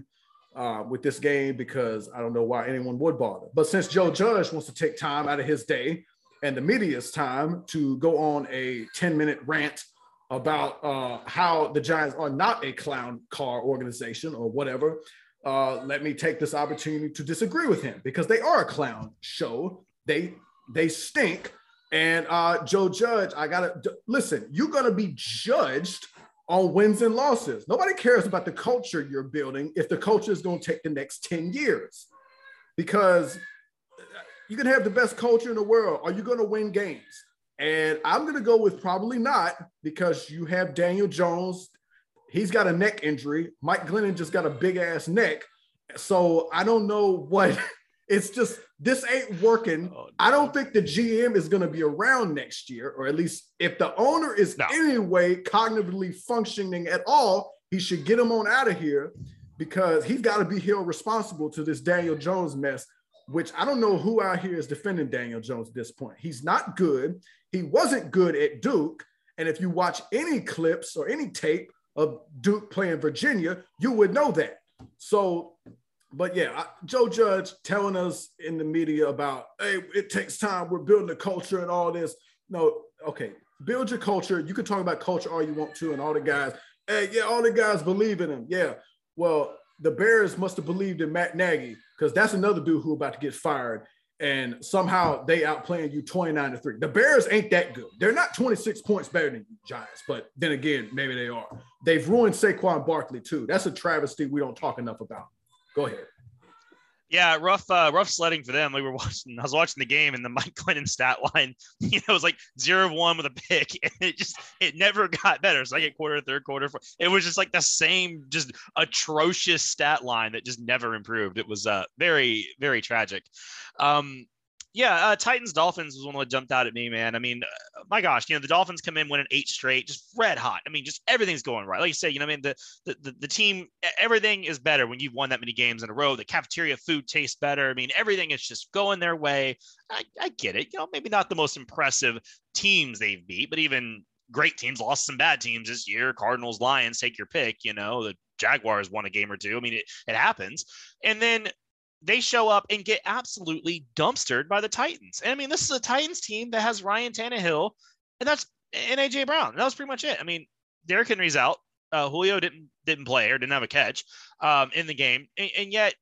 uh, with this game because I don't know why anyone would bother. But since Joe Judge wants to take time out of his day and the media's time to go on a 10 minute rant about uh, how the Giants are not a clown car organization or whatever, uh, let me take this opportunity to disagree with him because they are a clown show. They they stink. And uh, Joe Judge, I gotta listen. You're gonna be judged on wins and losses. Nobody cares about the culture you're building if the culture is to take the next 10 years. Because you can have the best culture in the world. Are you to win games? And I'm going to go with probably not because you have Daniel Jones. He's got a neck injury. Mike Glennon just got a big ass neck. So I don't know what it's just this ain't working. Oh, no. I don't think the GM is going to be around next year, or at least if the owner is no. anyway cognitively functioning at all, he should get him on out of here because he's got to be held responsible to this Daniel Jones mess which I don't know who out here is defending Daniel Jones at this point. He's not good. He wasn't good at Duke. And if you watch any clips or any tape of Duke playing Virginia, you would know that. So, but yeah, Joe Judge telling us in the media about, hey, it takes time. We're building a culture and all this. No, okay, build your culture. You can talk about culture all you want to, and all the guys, hey, yeah, all the guys believe in him. Yeah. Well, the Bears must have believed in Matt Nagy because that's another dude who about to get fired. And somehow they outplaying you 29 to 3. The Bears ain't that good. They're not 26 points better than you, Giants, but then again, maybe they are. They've ruined Saquon Barkley too. That's a travesty we don't talk enough about. Go ahead. Yeah, rough, uh, rough sledding for them. We were watching. I was watching the game, and the Mike Glennon stat line, you know, was like zero of one with a pick, and it just it never got better. Second quarter, third quarter, it was just like the same, just atrocious stat line that just never improved. It was uh very, very tragic. Um, yeah, uh, Titans Dolphins was one that jumped out at me, man. I mean, uh, my gosh, you know, the Dolphins come in winning eight straight, just red hot. I mean, just everything's going right. Like you said, you know, I mean, the, the the the team, everything is better when you've won that many games in a row. The cafeteria food tastes better. I mean, everything is just going their way. I, I get it. You know, maybe not the most impressive teams they've beat, but even great teams lost some bad teams this year. Cardinals, Lions, take your pick. You know, the Jaguars won a game or two. I mean, it, it happens. And then they show up and get absolutely dumpstered by the Titans. And I mean, this is a Titans team that has Ryan Tannehill, and that's and AJ Brown. That was pretty much it. I mean, Derrick Henry's out. Uh, Julio didn't didn't play or didn't have a catch um, in the game, and, and, yet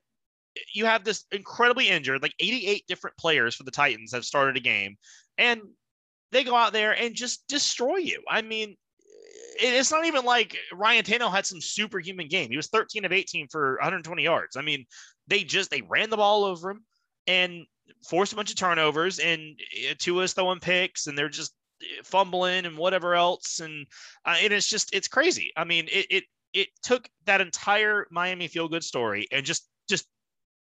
you have this incredibly injured, like 88 different players for the Titans have started a game, and they go out there and just destroy you. I mean, it's not even like Ryan Tannehill had some superhuman game. He was 13 of 18 for 120 yards. I mean, they just they ran the ball over him and forced a bunch of turnovers and uh, Tua's throwing picks and they're just uh, fumbling and whatever else and uh, and it's just it's crazy. I mean, it it it took that entire Miami feel good story and just just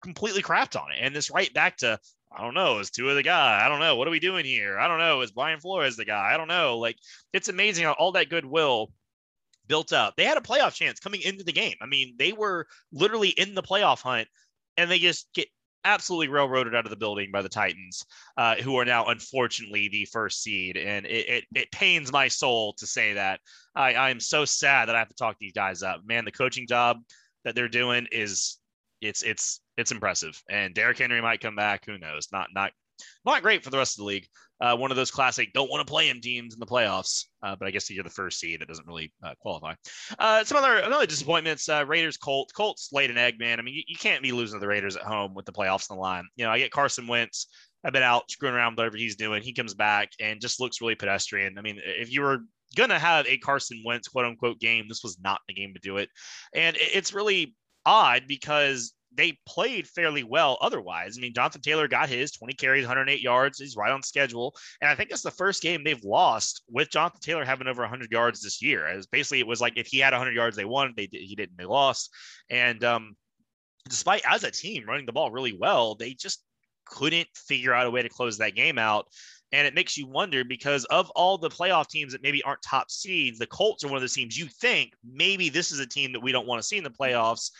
completely crapped on it. And it's right back to I don't know, is Tua the guy? I don't know. What are we doing here? I don't know. Is Brian Flores the guy? I don't know. Like it's amazing how all that goodwill built up. They had a playoff chance coming into the game. I mean, they were literally in the playoff hunt and they just get absolutely railroaded out of the building by the Titans, uh, who are now unfortunately the first seed. And it, it, it pains my soul to say that. I, I'm so sad that I have to talk these guys up. Man, the coaching job that they're doing is it's it's it's impressive. And Derrick Henry might come back. Who knows? Not not not great for the rest of the league. Uh, one of those classic don't want to play him teams in the playoffs. Uh, but I guess you're the first seed. That doesn't really uh, qualify. Uh, some other another disappointments. Uh, Raiders, Colts. Colts laid an egg, man. I mean, you, you, can't be losing to the Raiders at home with the playoffs on the line. You know, I get Carson Wentz. I've been out screwing around with whatever he's doing. He comes back and just looks really pedestrian. I mean, if you were gonna have a Carson Wentz quote unquote game, this was not the game to do it. And it's really odd because they played fairly well otherwise. I mean, Jonathan Taylor got his 20 carries, 108 yards. He's right on schedule. And I think it's the first game they've lost with Jonathan Taylor having over 100 yards this year. As basically, it was like if he had 100 yards, they won. They he didn't. They lost. And um, despite as a team running the ball really well, they just couldn't figure out a way to close that game out. And it makes you wonder because of all the playoff teams that maybe aren't top seeds, the Colts are one of the teams you think maybe this is a team that we don't want to see in the playoffs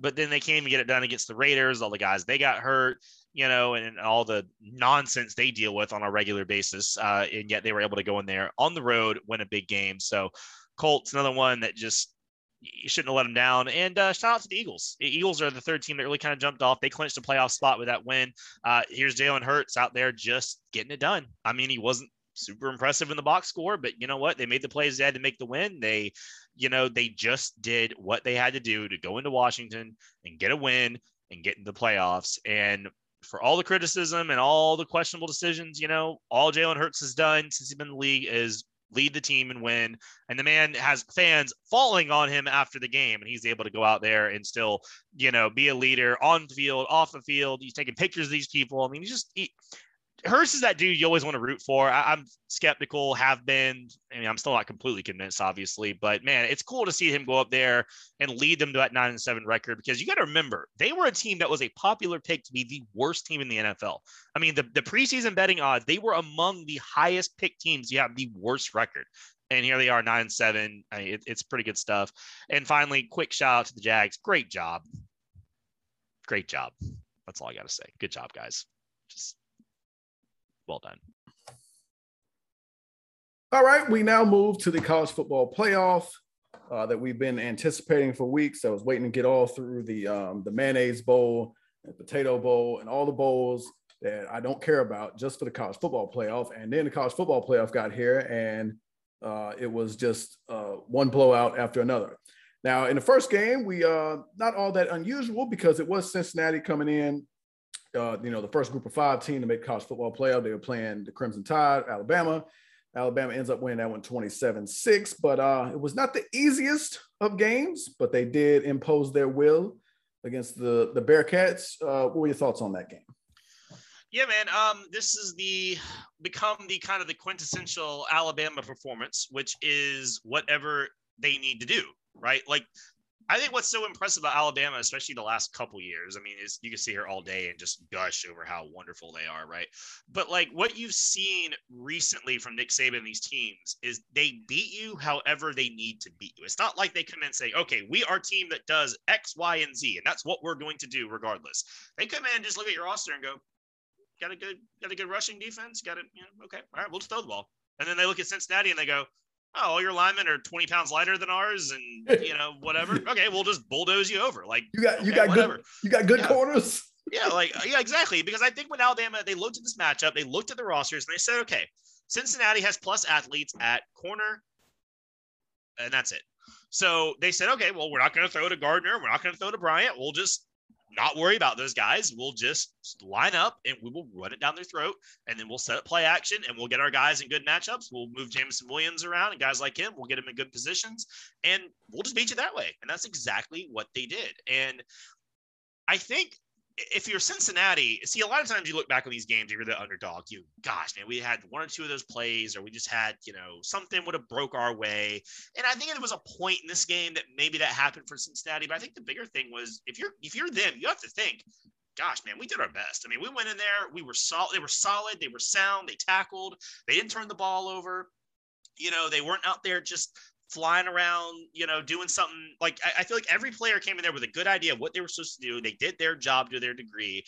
but then they can't even get it done against the Raiders. All the guys they got hurt, you know, and, and all the nonsense they deal with on a regular basis. Uh, and yet they were able to go in there on the road, win a big game. So Colts, another one that just you shouldn't have let them down. And uh, shout out to the Eagles. The Eagles are the third team that really kind of jumped off. They clinched a playoff spot with that win. Uh, here's Jalen Hurts out there just getting it done. I mean, he wasn't super impressive in the box score, but you know what? They made the plays they had to make the win. They, you know, they just did what they had to do to go into Washington and get a win and get into the playoffs. And for all the criticism and all the questionable decisions, you know, all Jalen Hurts has done since he's been in the league is lead the team and win. And the man has fans falling on him after the game, and he's able to go out there and still, you know, be a leader on the field, off the field. He's taking pictures of these people. I mean, he's just he, Hurts is that dude you always want to root for. I, am skeptical, have been. I mean, I'm still not completely convinced, obviously, but man, it's cool to see him go up there and lead them to that nine and seven record because you got to remember they were a team that was a popular pick to be the worst team in the NFL. I mean, the, the preseason betting odds, they were among the highest pick teams. You have the worst record. And here they are, nine and seven. I mean, it, it's pretty good stuff. And finally, quick shout out to the Jags. Great job. Great job. That's all I got to say. Good job, guys. Just well done. All right, we now move to the college football playoff uh, that we've been anticipating for weeks. I was waiting to get all through the um, the mayonnaise bowl and potato bowl and all the bowls that I don't care about just for the college football playoff. And then the college football playoff got here, and uh, it was just uh, one blowout after another. Now, in the first game, we uh not all that unusual because it was Cincinnati coming in. Uh, you know, the first group of five team to make college football playoff. They were playing the Crimson Tide, Alabama. Alabama ends up winning that one 27-6, but uh, it was not the easiest of games, but they did impose their will against the the Bearcats. Uh, what were your thoughts on that game? Yeah, man. Um, this is the become the kind of the quintessential Alabama performance, which is whatever they need to do, right? Like I think what's so impressive about Alabama, especially the last couple years, I mean, is you can see here all day and just gush over how wonderful they are, right? But like what you've seen recently from Nick Saban and these teams is they beat you however they need to beat you. It's not like they come in and say, okay, we are a team that does X, Y, and Z, and that's what we're going to do regardless. They come in and just look at your roster and go, got a good, got a good rushing defense, got it, you know, okay, all right, we'll just throw the ball. And then they look at Cincinnati and they go, oh, all your linemen are 20 pounds lighter than ours and you know, whatever. Okay, we'll just bulldoze you over. Like you got okay, you got whatever. good you got good Yeah. corners. Yeah, like uh, yeah, exactly. Because I think when Alabama they looked at this matchup, they looked at the rosters and they said, okay, Cincinnati has plus athletes at corner, and that's it. So they said, okay, well, we're not going to throw to Gardner, we're not going to throw to Bryant. We'll just not worry about those guys. We'll just line up and we will run it down their throat, and then we'll set up play action and we'll get our guys in good matchups. We'll move Jameson Williams around and guys like him. We'll get them in good positions, and we'll just beat you that way. And that's exactly what they did. And I think if you're Cincinnati, see a lot of times you look back on these games, you're the underdog. You, gosh, man, we had one or two of those plays, or we just had, you know, something would have broke our way. And I think there was a point in this game that maybe that happened for Cincinnati. But I think the bigger thing was if you're if you're them, you have to think, gosh, man, we did our best. I mean, we went in there, we were solid, they were solid, they were sound, they tackled, they didn't turn the ball over. You know, they weren't out there just flying around, you know, doing something like I, I feel like every player came in there with a good idea of what they were supposed to do. They did their job to their degree,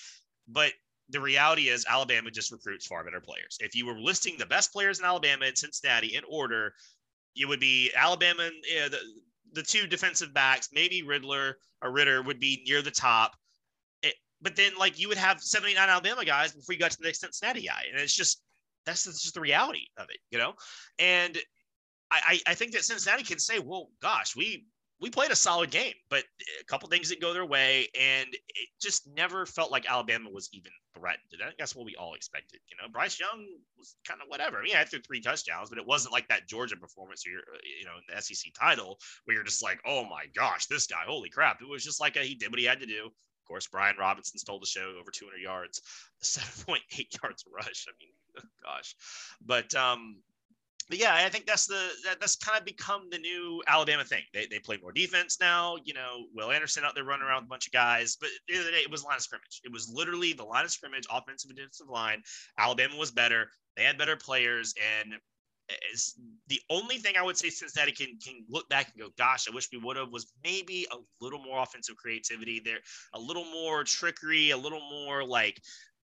but the reality is Alabama just recruits far better players. If you were listing the best players in Alabama and Cincinnati in order, it would be Alabama and yeah, the, the two defensive backs, maybe Riddler or Ridder would be near the top. It, but then like you would have 79 Alabama guys before you got to the next Cincinnati guy. And it's just that's just the reality of it, you know? And I, I think that Cincinnati can say, well, gosh, we we played a solid game, but a couple things didn't go their way, and it just never felt like Alabama was even threatened. And I think that's what we all expected. You know, Bryce Young was kind of whatever. I mean, I threw three touchdowns, but it wasn't like that Georgia performance, or you know, in the SEC title, where you're just like, oh my gosh, this guy, holy crap! It was just like a, he did what he had to do. Of course, Brian Robinson stole the show, over 200 yards, 7.8 yards rush. I mean, gosh, but um, but yeah, I think that's the that, that's kind of become the new Alabama thing. They, they play more defense now. You know, Will Anderson out there running around with a bunch of guys. But the other day, it was line of scrimmage. It was literally the line of scrimmage, offensive and defensive line. Alabama was better. They had better players, and is the only thing I would say Cincinnati can can look back and go, gosh, I wish we would have was maybe a little more offensive creativity there, a little more trickery, a little more like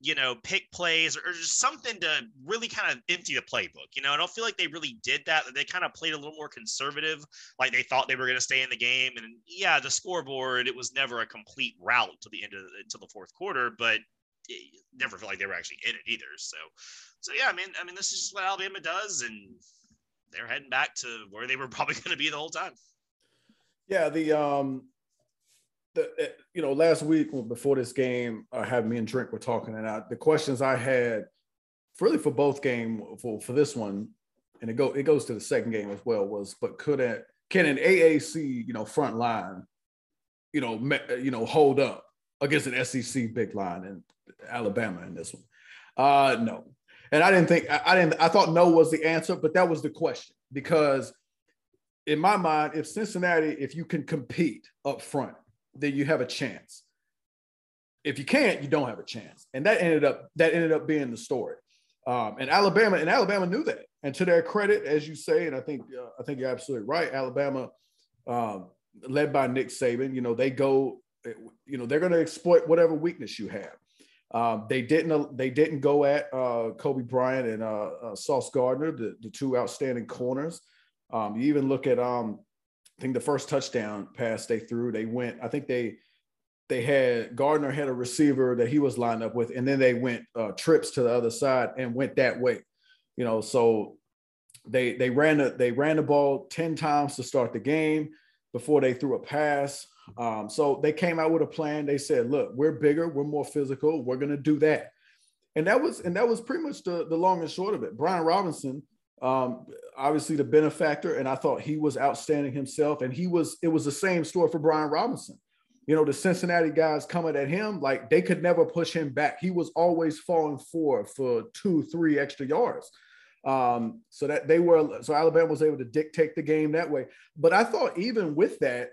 you know, pick plays or, just something to really kind of empty the playbook. You know, I don't feel like they really did that. They kind of played a little more conservative, like they thought they were going to stay in the game. And yeah, the scoreboard, it was never a complete rout to the end of the, the fourth quarter, but it never felt like they were actually in it either. So, so yeah, I mean, I mean, this is just what Alabama does, and they're heading back to where they were probably going to be the whole time. Yeah, the um the eh, you know last week before this game, I had me and Drink were talking, and I, the questions I had really for both game for for this one, and it go it goes to the second game as well was, but could it can an AAC you know front line, you know me, you know hold up against an SEC big line in Alabama in this one? Uh no, and I didn't think I, I didn't I thought no was the answer, but that was the question because in my mind, if Cincinnati, if you can compete up front, then you have a chance. If you can't, you don't have a chance. And that ended up that ended up being the story. Um, and Alabama and Alabama knew that. And to their credit, as you say, and I think uh, I think you're absolutely right. Alabama, um, led by Nick Saban, you know they go, you know they're going to exploit whatever weakness you have. Um, they didn't they didn't go at uh, Coby Bryant and uh, uh, Sauce Gardner, the, the two outstanding corners. Um, you even look at um, I think the first touchdown pass they threw, they went. I think they they had Gardner had a receiver that he was lined up with, and then they went uh, trips to the other side and went that way. You know, so they they ran the, they ran the ball ten times to start the game. before they threw a pass. Um, so they came out with a plan. They said, "Look, we're bigger, we're more physical, we're to do that." And that was and that was pretty much the the long and short of it. Brian Robinson, um, obviously the benefactor, and I thought he was outstanding himself. And he was it was the same story for Brian Robinson. You know, the Cincinnati guys coming at him like they could never push him back. He was always falling forward for two, three extra yards. Um, so that they were so Alabama was able to dictate the game that way. But I thought even with that,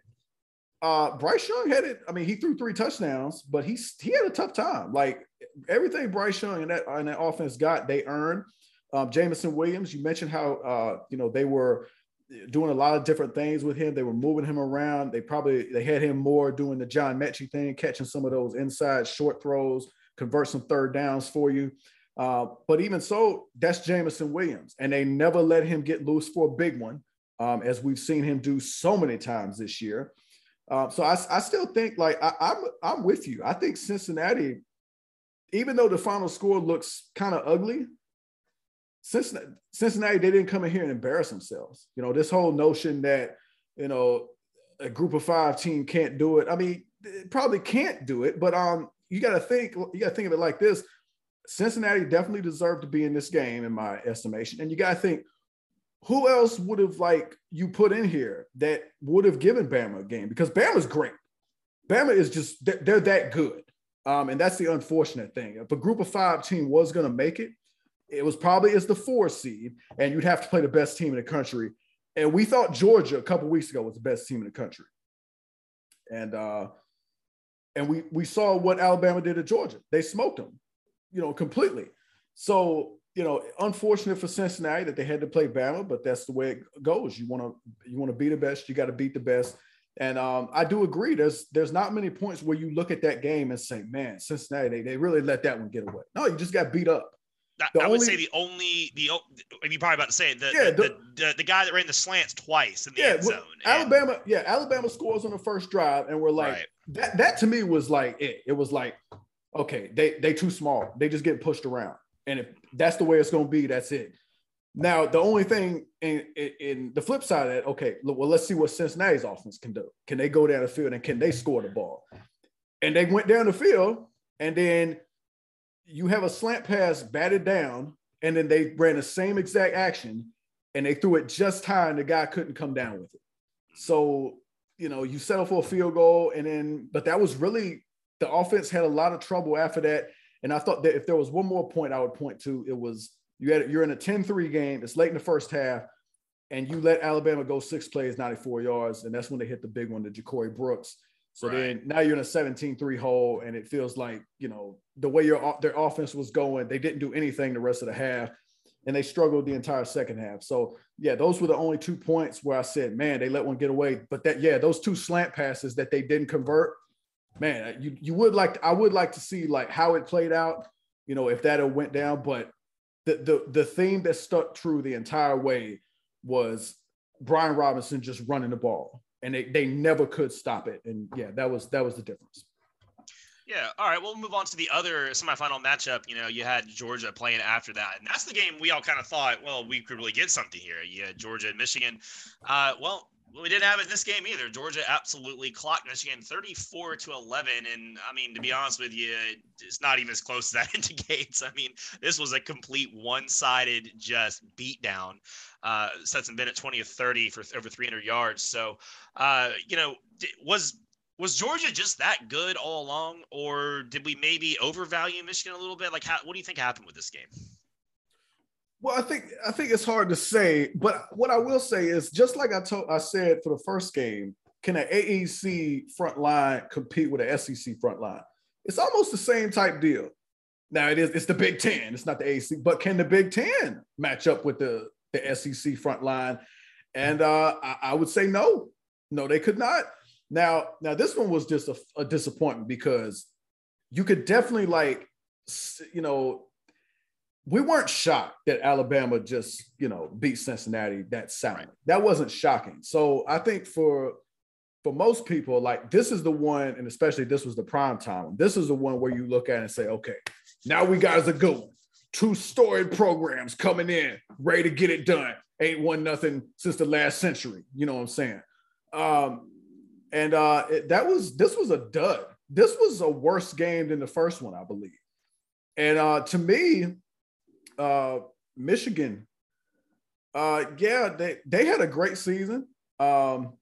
uh, Bryce Young had it. I mean, he threw three touchdowns, but he he had a tough time. Like everything Bryce Young and that and that offense got, they earned. Um, Jameson Williams, you mentioned how uh, you know they were doing a lot of different things with him. They were moving him around. They probably they had him more doing the John Metchie thing, catching some of those inside short throws, convert some third downs for you. Uh, but even so, that's Jameson Williams, and they never let him get loose for a big one, um, as we've seen him do so many times this year. Uh, so I, I still think like I, I'm I'm with you. I think Cincinnati, even though the final score looks kind of ugly, Cincinnati, Cincinnati they didn't come in here and embarrass themselves. You know this whole notion that you know a group of five team can't do it. I mean, probably can't do it, but um, you got to think you got to think of it like this Cincinnati definitely deserved to be in this game, in my estimation. And you got to think, who else would have like you put in here that would have given Bama a game? Because Bama's great. Bama is just they're that good, um, and that's the unfortunate thing. If a Group of Five team was going to make it, it was probably as the four seed, and you'd have to play the best team in the country. And we thought Georgia a couple weeks ago was the best team in the country, and uh, and we we saw what Alabama did at Georgia. They smoked them you know, completely. So, you know, unfortunate for Cincinnati that they had to play Bama, but that's the way it goes. You want to you want to be the best, you got to beat the best. And um, I do agree. There's there's not many points where you look at that game and say, man, Cincinnati, they, they really let that one get away. No, you just got beat up. The I would say the only the you're probably about to say it, the, yeah, the, the, the, the, guy that ran the slants twice in the yeah, end zone. Alabama, and, yeah, Alabama scores on the first drive, and we're like right. that. That to me was like it. It was like okay, they they too small. They just get pushed around. And if that's the way it's going to be, that's it. Now, the only thing in, in, in, the flip side of that, okay, well, let's see what Cincinnati's offense can do. Can they go down the field and can they score the ball? And they went down the field, and then you have a slant pass batted down, and then they ran the same exact action, and they threw it just high, and the guy couldn't come down with it. So, you know, you settle for a field goal, and then, but that was really the offense had a lot of trouble after that. And I thought that if there was one more point I would point to, it was you had you're in a 10-3 game. It's late in the first half, and you let Alabama go six plays, 94 yards, and that's when they hit the big one to Ja'Corey Brooks. So right. then now you're in a 17-3 hole, and it feels like you know the way your their offense was going, they didn't do anything the rest of the half, and they struggled the entire second half. So yeah, those were the only two points where I said, man, they let one get away. But that yeah, those two slant passes that they didn't convert man, you you would like to, I would like to see like how it played out, you know, if that went down. But the the the theme that stuck true the entire way was Brian Robinson just running the ball, and they they never could stop it. And yeah, that was that was the difference. Yeah. All right. We'll move on to the other semifinal matchup. You know, you had Georgia playing after that, and that's the game we all kind of thought, well, we could really get something here. Had Georgia and Michigan. Uh, well, we didn't have it this game either. Georgia absolutely clocked Michigan 34 to 11. And I mean, to be honest with you, it's not even as close as that indicates. I mean, this was a complete one sided just beatdown. Uh, Stetson Bennett 20 of 30 for over 300 yards. So, uh, you know, was was Georgia just that good all along, or did we maybe overvalue Michigan a little bit? Like, how, what do you think happened with this game? Well, I think I think it's hard to say, but what I will say is just like I told I said for the first game, can an AAC front line compete with an SEC front line? It's almost the same type deal. Now it is it's the Big Ten, it's not the AAC, but can the Big Ten match up with the the SEC front line? And uh, I, I would say no, no, they could not. Now, now this one was just a, a disappointment because you could definitely like, you know, we weren't shocked that Alabama just, you know, beat Cincinnati that soundly. Right. That wasn't shocking. So I think for for most people, like this is the one, and especially this was the prime time. This is the one where you look at and say, okay, now we got a good. Two storied programs coming in, ready to get it done. Ain't won nothing since the last century. You know what I'm saying? Um, and uh, it, that was this was a dud. This was a worse game than the first one, I believe. And uh, to me, uh, Michigan, uh, yeah, they they had a great season. Um,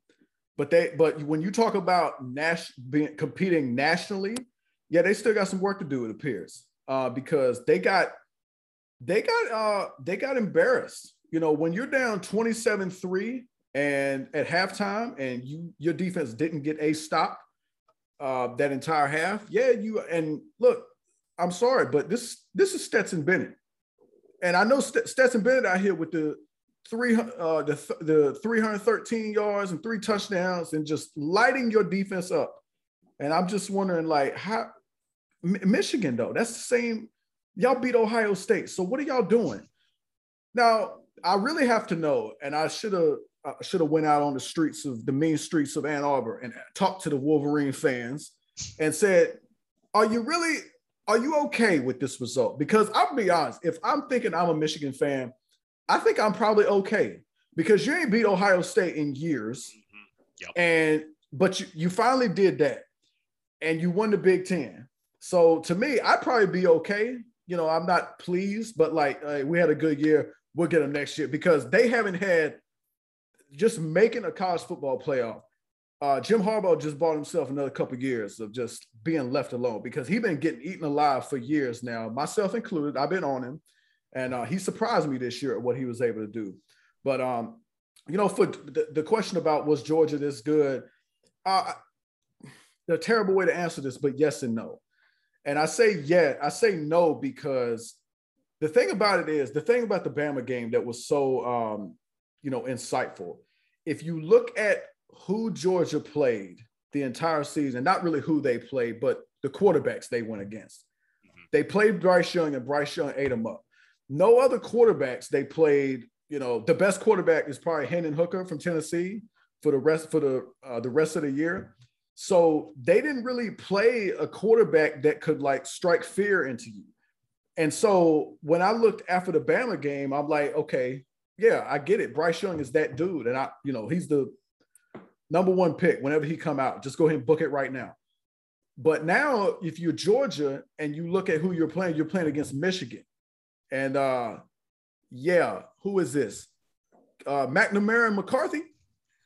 but they but when you talk about Nash being competing nationally, yeah, they still got some work to do. It appears uh, because they got they got uh, they got embarrassed. You know, when you're down 27-3 and at halftime and you your defense didn't get a stop uh, that entire half, yeah, you and look, I'm sorry, but this this is Stetson Bennett, and I know St- Stetson Bennett out here with the three uh, the the 313 yards and three touchdowns and just lighting your defense up. And I'm just wondering, like, how Michigan though? That's the same. Y'all beat Ohio State, so what are y'all doing? Now, I really have to know, and I should have should have went out on the streets of the mean streets of Ann Arbor and talked to the Wolverine fans and said, "Are you really are you okay with this result? Because I'll be honest, if I'm thinking I'm a Michigan fan, I think I'm probably okay because you ain't beat Ohio State in years. Mm-hmm. Yep. And but you, you finally did that and you won the Big Ten. So to me, I'd probably be okay. You know, I'm not pleased, but like uh, we had a good year. We'll get them next year because they haven't had just making a college football playoff uh, Jim Harbaugh just bought himself another couple years of just being left alone because he's been getting eaten alive for years now, myself included. I've been on him, and uh, he surprised me this year at what he was able to do. But um, you know, for the, the question about was Georgia this good, uh, the terrible way to answer this, but yes and no. And I say yeah, I say no because the thing about it is the thing about the Bama game that was so um, you know insightful. If you look at who Georgia played the entire season, not really who they played, but the quarterbacks they went against. Mm-hmm. They played Bryce Young and Bryce Young ate them up. No other quarterbacks they played, you know, the best quarterback is probably Hendon Hooker from Tennessee for the rest for the uh, the rest of the year. So they didn't really play a quarterback that could like strike fear into you. And so when I looked after the Bama game, I'm like, okay, yeah, I get it. Bryce Young is that dude, and I, you know, he's the number one pick whenever he come out. Just go ahead and book it right now. But now, if you're Georgia and you look at who you're playing, you're playing against Michigan. And uh, yeah, who is this? Uh, McNamara and McCarthy.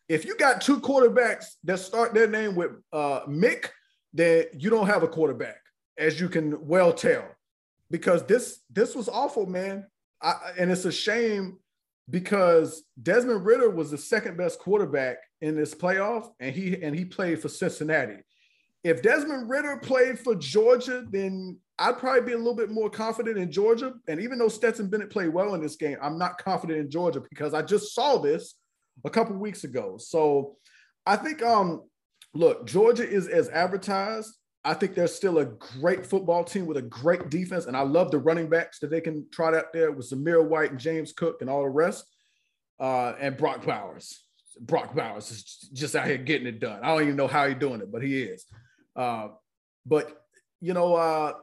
If you got two quarterbacks that start their name with uh, Mick, then you don't have a quarterback, as you can well tell, because this this was awful, man. I, and it's a shame because Desmond Ridder was the second best quarterback in this playoff, and he and he played for Cincinnati. If Desmond Ridder played for Georgia, then I'd probably be a little bit more confident in Georgia. And even though Stetson Bennett played well in this game, I'm not confident in Georgia because I just saw this a couple weeks ago. So I think um look, Georgia is as advertised. I think they're still a great football team with a great defense. And I love the running backs that they can trot out there with Zamir White and James Cook and all the rest. Uh, and Brock Bowers. Brock Bowers is just out here getting it done. I don't even know how he's doing it, but he is. Uh, but you know, uh,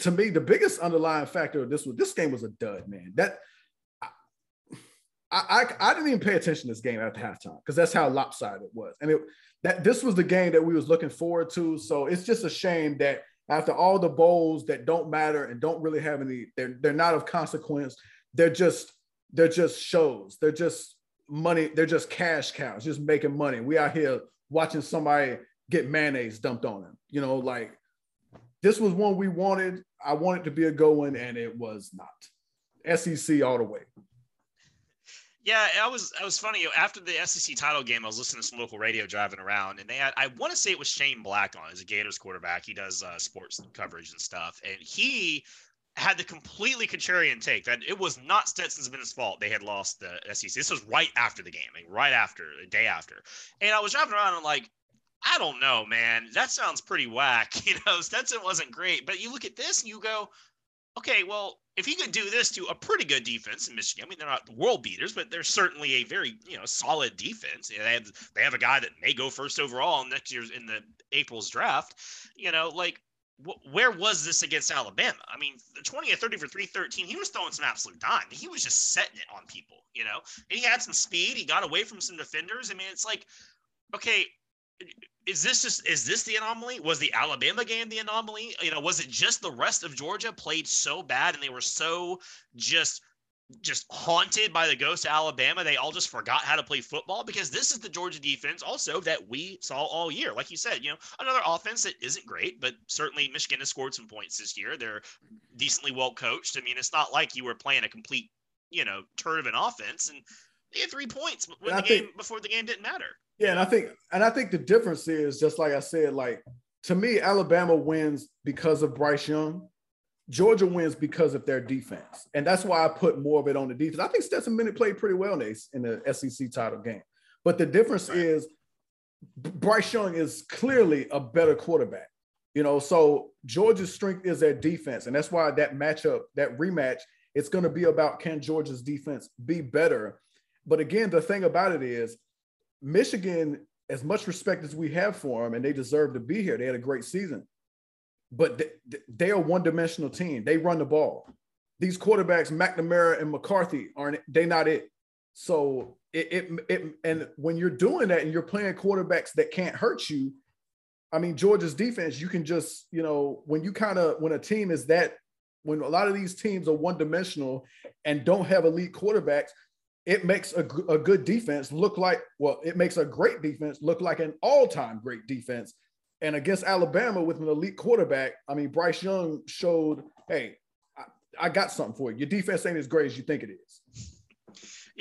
to me, the biggest underlying factor of this was this game was a dud, man. That I, I didn't even pay attention to this game at halftime because that's how lopsided it was, and it that this was the game that we was looking forward to. So it's just a shame that after all the bowls that don't matter and don't really have any, they're they're not of consequence. They're just they're just shows. They're just money, they're just cash cows, just making money. We out here watching somebody get mayonnaise dumped on them. You know, like this was one we wanted. I wanted to be a going, and it was not. SEC all the way. Yeah, I was I was funny. After the SEC title game, I was listening to some local radio driving around, and they had I want to say it was Shane Black on as a Gators quarterback. He does uh, sports coverage and stuff, and he had the completely contrarian take that it was not Stetson's Bennett's fault they had lost the SEC. This was right after the game, like right after, the day after. And I was driving around and like, I don't know, man. That sounds pretty whack. You know, Stetson wasn't great. But you look at this and you go, okay, well, if he could do this to a pretty good defense in Michigan, I mean, they're not world beaters, but they're certainly a very, you know, solid defense. You know, they have they have a guy that may go first overall next year's in the April's draft. You know, like where was this against Alabama? I mean, the 20 or 30 for 313, he was throwing some absolute dime. He was just setting it on people, you know? And he had some speed. He got away from some defenders. I mean, it's like okay, is this just is this the anomaly? Was the Alabama game the anomaly? You know, was it just the rest of Georgia played so bad and they were so just just haunted by the ghost of Alabama. They all just forgot how to play football because this is the Georgia defense also that we saw all year. Like you said, you know, another offense that isn't great, but certainly Michigan has scored some points this year. They're decently well coached. I mean, it's not like you were playing a complete, you know, turn of an offense and they had three points when the game before the game didn't matter. Yeah, and I think and I think the difference is just like I said, like to me, Alabama wins because of Bryce Young Georgia wins because of their defense. And that's why I put more of it on the defense. I think Stetson Bennett played pretty well in, in the SEC title game. But the difference right. is Bryce Young is clearly a better quarterback. You know, so Georgia's strength is their defense. And that's why that matchup, that rematch, it's going to be about can Georgia's defense be better. But again, the thing about it is Michigan, as much respect as we have for them, and they deserve to be here, they had a great season but they, they are one dimensional team. They run the ball. These quarterbacks, McNamara and McCarthy, aren't they not it? So it, it, it and when you're doing that and you're playing quarterbacks that can't hurt you, I mean Georgia's defense, you can just you know when you kind of when a team is that when a lot of these teams are one dimensional and don't have elite quarterbacks, it makes a, a good defense look like well, it makes a great defense look like an all time great defense and against Alabama with an elite quarterback, I mean, Bryce Young showed, hey, I, I got something for you. Your defense ain't as great as you think it is.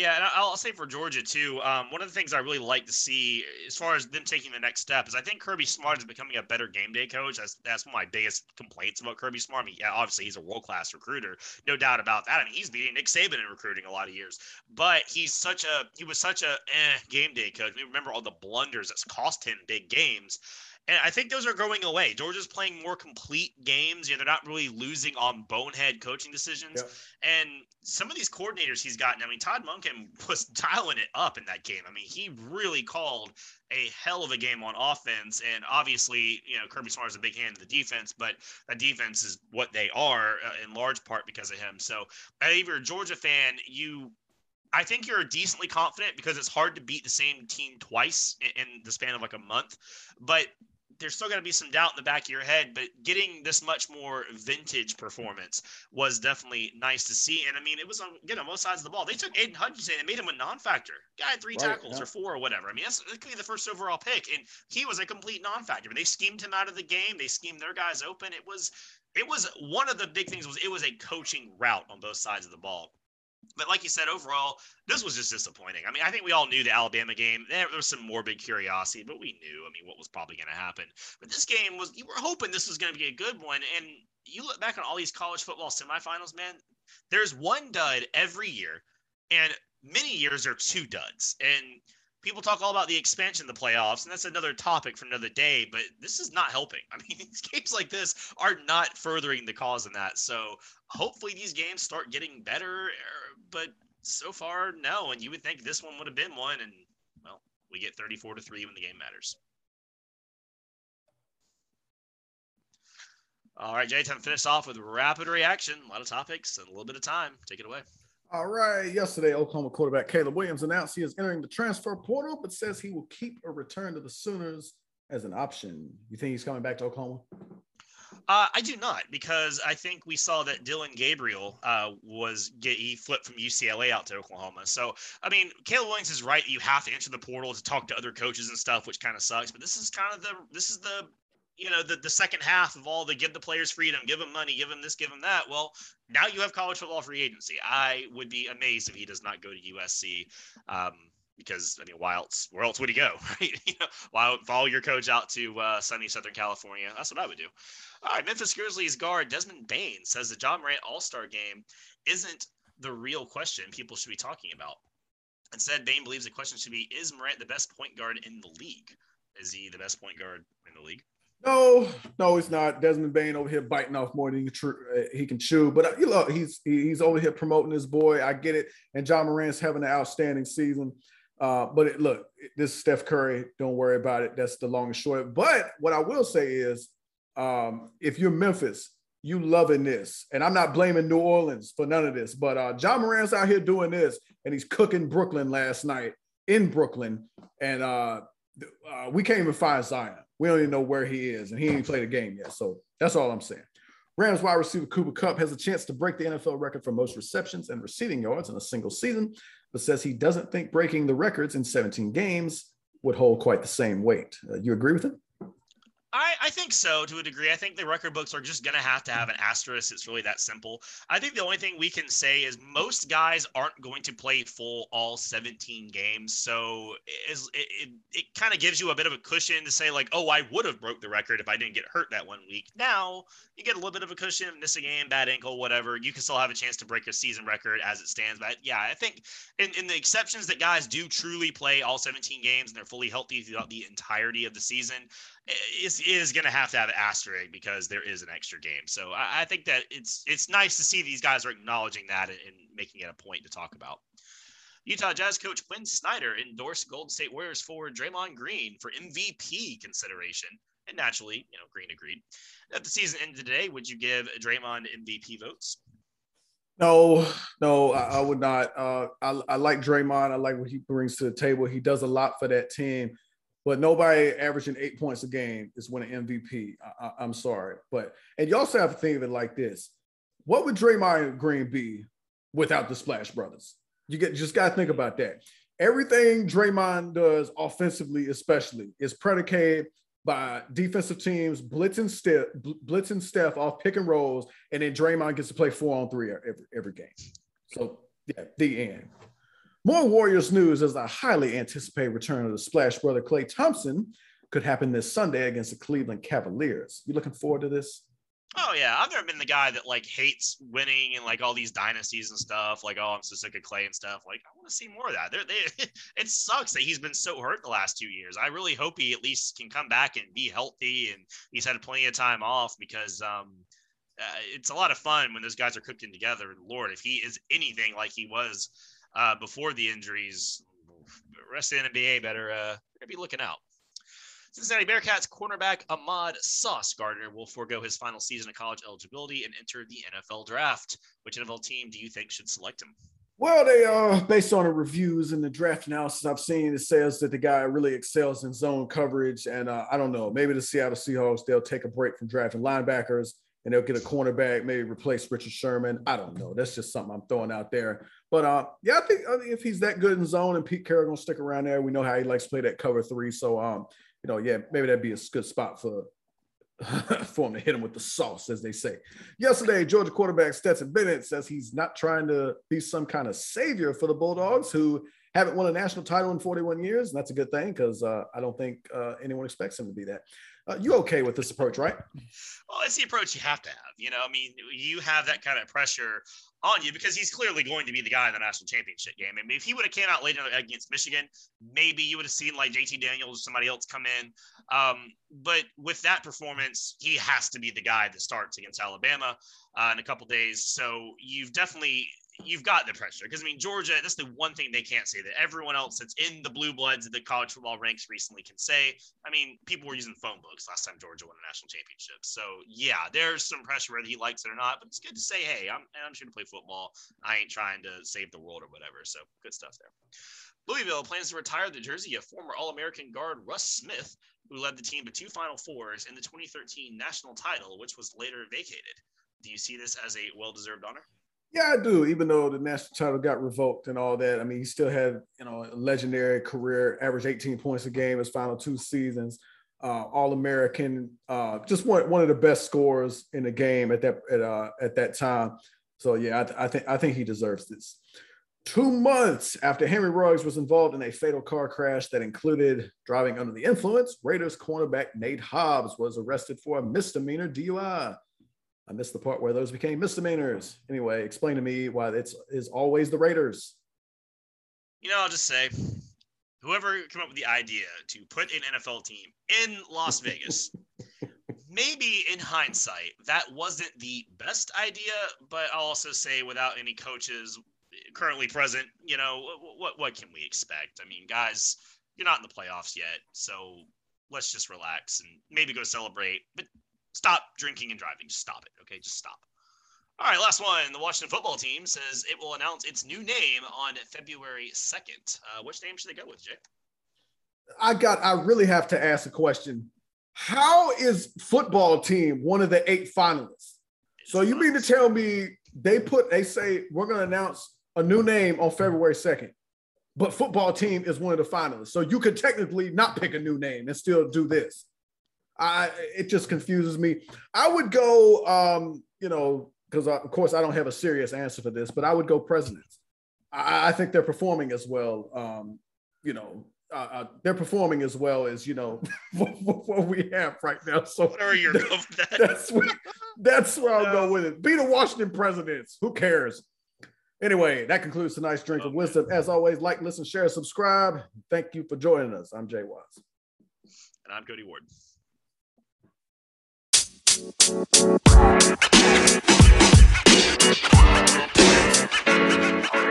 Yeah, and I'll say for Georgia too. Um, one of the things I really like to see, as far as them taking the next step, is I think Kirby Smart is becoming a better game day coach. That's that's one of my biggest complaints about Kirby Smart. I mean, yeah, obviously he's a world class recruiter, no doubt about that. I mean, he's beating Nick Saban in recruiting a lot of years, but he's such a he was such a eh, game day coach. We remember all the blunders that's cost him big games. And I think those are going away. Georgia's playing more complete games. You know, they're not really losing on bonehead coaching decisions. Yep. And some of these coordinators he's gotten, I mean, Todd Monken was dialing it up in that game. I mean, he really called a hell of a game on offense. And obviously, you know, Kirby Smart is a big hand in the defense, but that defense is what they are uh, in large part because of him. So, if you're a Georgia fan, you I think you're decently confident because it's hard to beat the same team twice in the span of like a month. But there's still going to be some doubt in the back of your head, but getting this much more vintage performance was definitely nice to see. And I mean, it was on you know most sides of the ball. They took Aidan Hutchinson and made him a non-factor. Guy had three right, tackles yeah. or four or whatever. I mean, that's that could be the first overall pick, and he was a complete non-factor. But they schemed him out of the game. They schemed their guys open. It was it was one of the big things was it was a coaching route on both sides of the ball. But like you said, overall, this was just disappointing. I mean, I think we all knew the Alabama game. There, was some morbid curiosity, but we knew, I mean, what was probably going to happen. But this game was, you were hoping this was going to be a good one. And you look back on all these college football semifinals, man, there's one dud every year. And many years are two duds. And people talk all about the expansion of the playoffs, and that's another topic for another day. But this is not helping. I mean, these games like this are not furthering the cause in that. So hopefully these games start getting better. Er, but so far, no. And you would think this one would have been one, and well, we get 34 to three when the game matters. All right, Jay, time to finish off with rapid reaction. A lot of topics and a little bit of time. Take it away. All right. Yesterday, Oklahoma quarterback Caleb Williams announced he is entering the transfer portal, but says he will keep a return to the Sooners as an option. You think he's coming back to Oklahoma? Uh, I do not because I think we saw that Dillon Gabriel uh, was get, he flipped from UCLA out to Oklahoma. So I mean, Caleb Williams is right. You have to enter the portal to talk to other coaches and stuff, which kind of sucks. But this is kind of the this is the you know the, the second half of all the give the players freedom give them money give them this give them that. Well now you have college football free agency. I would be amazed if he does not go to usc um, because i mean why else where else would he go right? You know why follow your coach out to uh, sunny southern california? That's what i would do. All right memphis grizzlies guard desmond bane says the ja morant all-star game isn't the real question people should be talking about. Instead bane believes the question should be is morant the best point guard in the league? Is he the best point guard in the league no, no, it's not. Desmond Bane over here biting off more than he can, uh, he can chew. But uh, you know, he's he's over here promoting his boy. I get it. And Ja Morant's having an outstanding season. Uh, but it, look, this is Steph Curry. Don't worry about it. That's the long and short. But what I will say is, um, if you're Memphis, you loving this. And I'm not blaming New Orleans for none of this. But uh, Ja Morant's out here doing this, and he's cooking Brooklyn last night in Brooklyn. And uh, uh, we can't even find Zion. We don't even know where he is, and he ain't played a game yet. So that's all I'm saying. Rams wide receiver Cooper Kupp has a chance to break the NFL record for most receptions and receiving yards in a single season, but says he doesn't think breaking the records in 17 games would hold quite the same weight. Uh, you agree with him? I, I think so to a degree. I think the record books are just going to have to have an asterisk. It's really that simple. I think the only thing we can say is most guys aren't going to play full all 17 games. So it, it, it kind of gives you a bit of a cushion to say, like, oh, I would have broke the record if I didn't get hurt that one week. Now you get a little bit of a cushion, miss a game, bad ankle, whatever. You can still have a chance to break your season record as it stands. But yeah, I think in, in the exceptions that guys do truly play all 17 games and they're fully healthy throughout the entirety of the season, is is going to have to have an asterisk because there is an extra game. So I, I, think that it's it's nice to see these guys are acknowledging that and, and, making it a point to talk about. Utah Jazz coach Quin Snyder endorsed Golden State Warriors forward Draymond Green for MVP consideration, and naturally, you know, Green agreed. At the season ended today, would you give Draymond MVP votes? No, no, I, I would not. Uh, I, I like Draymond. I like what he brings to the table. He does a lot for that team but nobody averaging eight points a game is winning MVP. I, am sorry, but and you also have to think of it like this: What would Draymond Green be without the Splash Brothers? You get just got to think about that. Everything Draymond does offensively, especially, is predicated by defensive teams blitzing Steph, blitzing Steph off pick and rolls, and then Draymond gets to play four on three every every game. So yeah, the end. More Warriors news as the highly anticipated return of the Splash brother Klay Thompson could happen this Sunday against the Cleveland Cavaliers. You looking forward to this? Oh yeah, I've never been the guy that like hates winning and like all these dynasties and stuff. Like, oh, I'm so sick of Klay and stuff. Like, I want to see more of that. They, it sucks that he's been so hurt the last two years. I really hope he at least can come back and be healthy, and he's had plenty of time off because um, uh, it's a lot of fun when those guys are cooking together. Lord, if he is anything like he was uh, before the injuries. The rest of the NBA better uh, be looking out. Cincinnati Bearcats cornerback Ahmad Sauce Gardner will forego his final season of college eligibility and enter the NFL draft. Which NFL team do you think should select him? Well, they uh, based on the reviews and the draft analysis I've seen. It says that the guy really excels in zone coverage, and uh, I don't know. Maybe the Seattle Seahawks they'll take a break from drafting linebackers and they'll get a cornerback, maybe replace Richard Sherman. I don't know. That's just something I'm throwing out there. But uh, yeah, I think, I think if he's that good in zone and Pete Carroll gonna stick around there, we know how he likes to play that cover three. So um, you know, yeah, maybe that'd be a good spot for for him to hit him with the sauce, as they say. Yesterday, Georgia quarterback Stetson Bennett says he's not trying to be some kind of savior for the Bulldogs, who haven't won a national title in 41 years. And that's a good thing because uh, I don't think uh, anyone expects him to be that. Uh, you okay with this approach, right? Well, it's the approach you have to have. You know, I mean, you have that kind of pressure on you because he's clearly going to be the guy in the national championship game. I mean, if he would have came out later against Michigan, maybe you would have seen like JT Daniels or somebody else come in. Um, but with that performance, he has to be the guy that starts against Alabama uh, in a couple days. So you've definitely you've got the pressure because I mean Georgia. That's the one thing they can't say that everyone else that's in the blue bloods of the college football ranks recently can say. I mean, people were using phone books last time Georgia won a national championship. So yeah, there's some pressure whether he likes it or not. But it's good to say, hey, I'm I'm just gonna play football. I ain't trying to save the world or whatever. So good stuff there. Louisville plans to retire the jersey of former All-American guard Russ Smith, who led the team to two Final Fours and the 2013 national title, which was later vacated. Do you see this as a well-deserved honor? Yeah, I do. Even though the national title got revoked and all that, I mean, he still had you know a legendary career, average 18 points a game his final two seasons, uh, All American, uh, just one one of the best scorers in the game at that at uh, at that time. So yeah, I, I think I think he deserves this. Two months after Henry Ruggs was involved in a fatal car crash that included driving under the influence, Raiders cornerback Nate Hobbs was arrested for a misdemeanor DUI. I missed the part where those became misdemeanors. Anyway, explain to me why it's is always the Raiders. You know, I'll just say, whoever came up with the idea to put an NFL team in Las Vegas, maybe in hindsight, that wasn't the best idea. But I'll also say, without any coaches currently present, you know, what what can we expect? I mean, guys, you're not in the playoffs yet, so let's just relax and maybe go celebrate. But stop drinking and driving. Just stop it. Okay, just stop. All right, last one. The Washington football team says it will announce its new name on February 2nd. Uh, which name should they go with, Jay? I got. I really have to ask a question. How is football team one of the eight finalists? So you mean to tell me they put? They say we're going to announce a new name on February second, but football team is one of the finalists. So you could technically not pick a new name and still do this. I it just confuses me. I would go, um, you know, because of course I don't have a serious answer for this, but I would go presidents. I, I think they're performing as well. Um, you know, uh, uh, they're performing as well as you know what, what we have right now. So Whatever you're going with that. that's where, that's where I'll go with it. Be the Washington Presidents. Who cares? Anyway, that concludes tonight's drink of wisdom. As always, like, listen, share, subscribe. Thank you for joining us. I'm Jay Watts. And I'm Cody Ward. You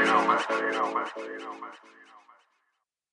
know, man. You. You.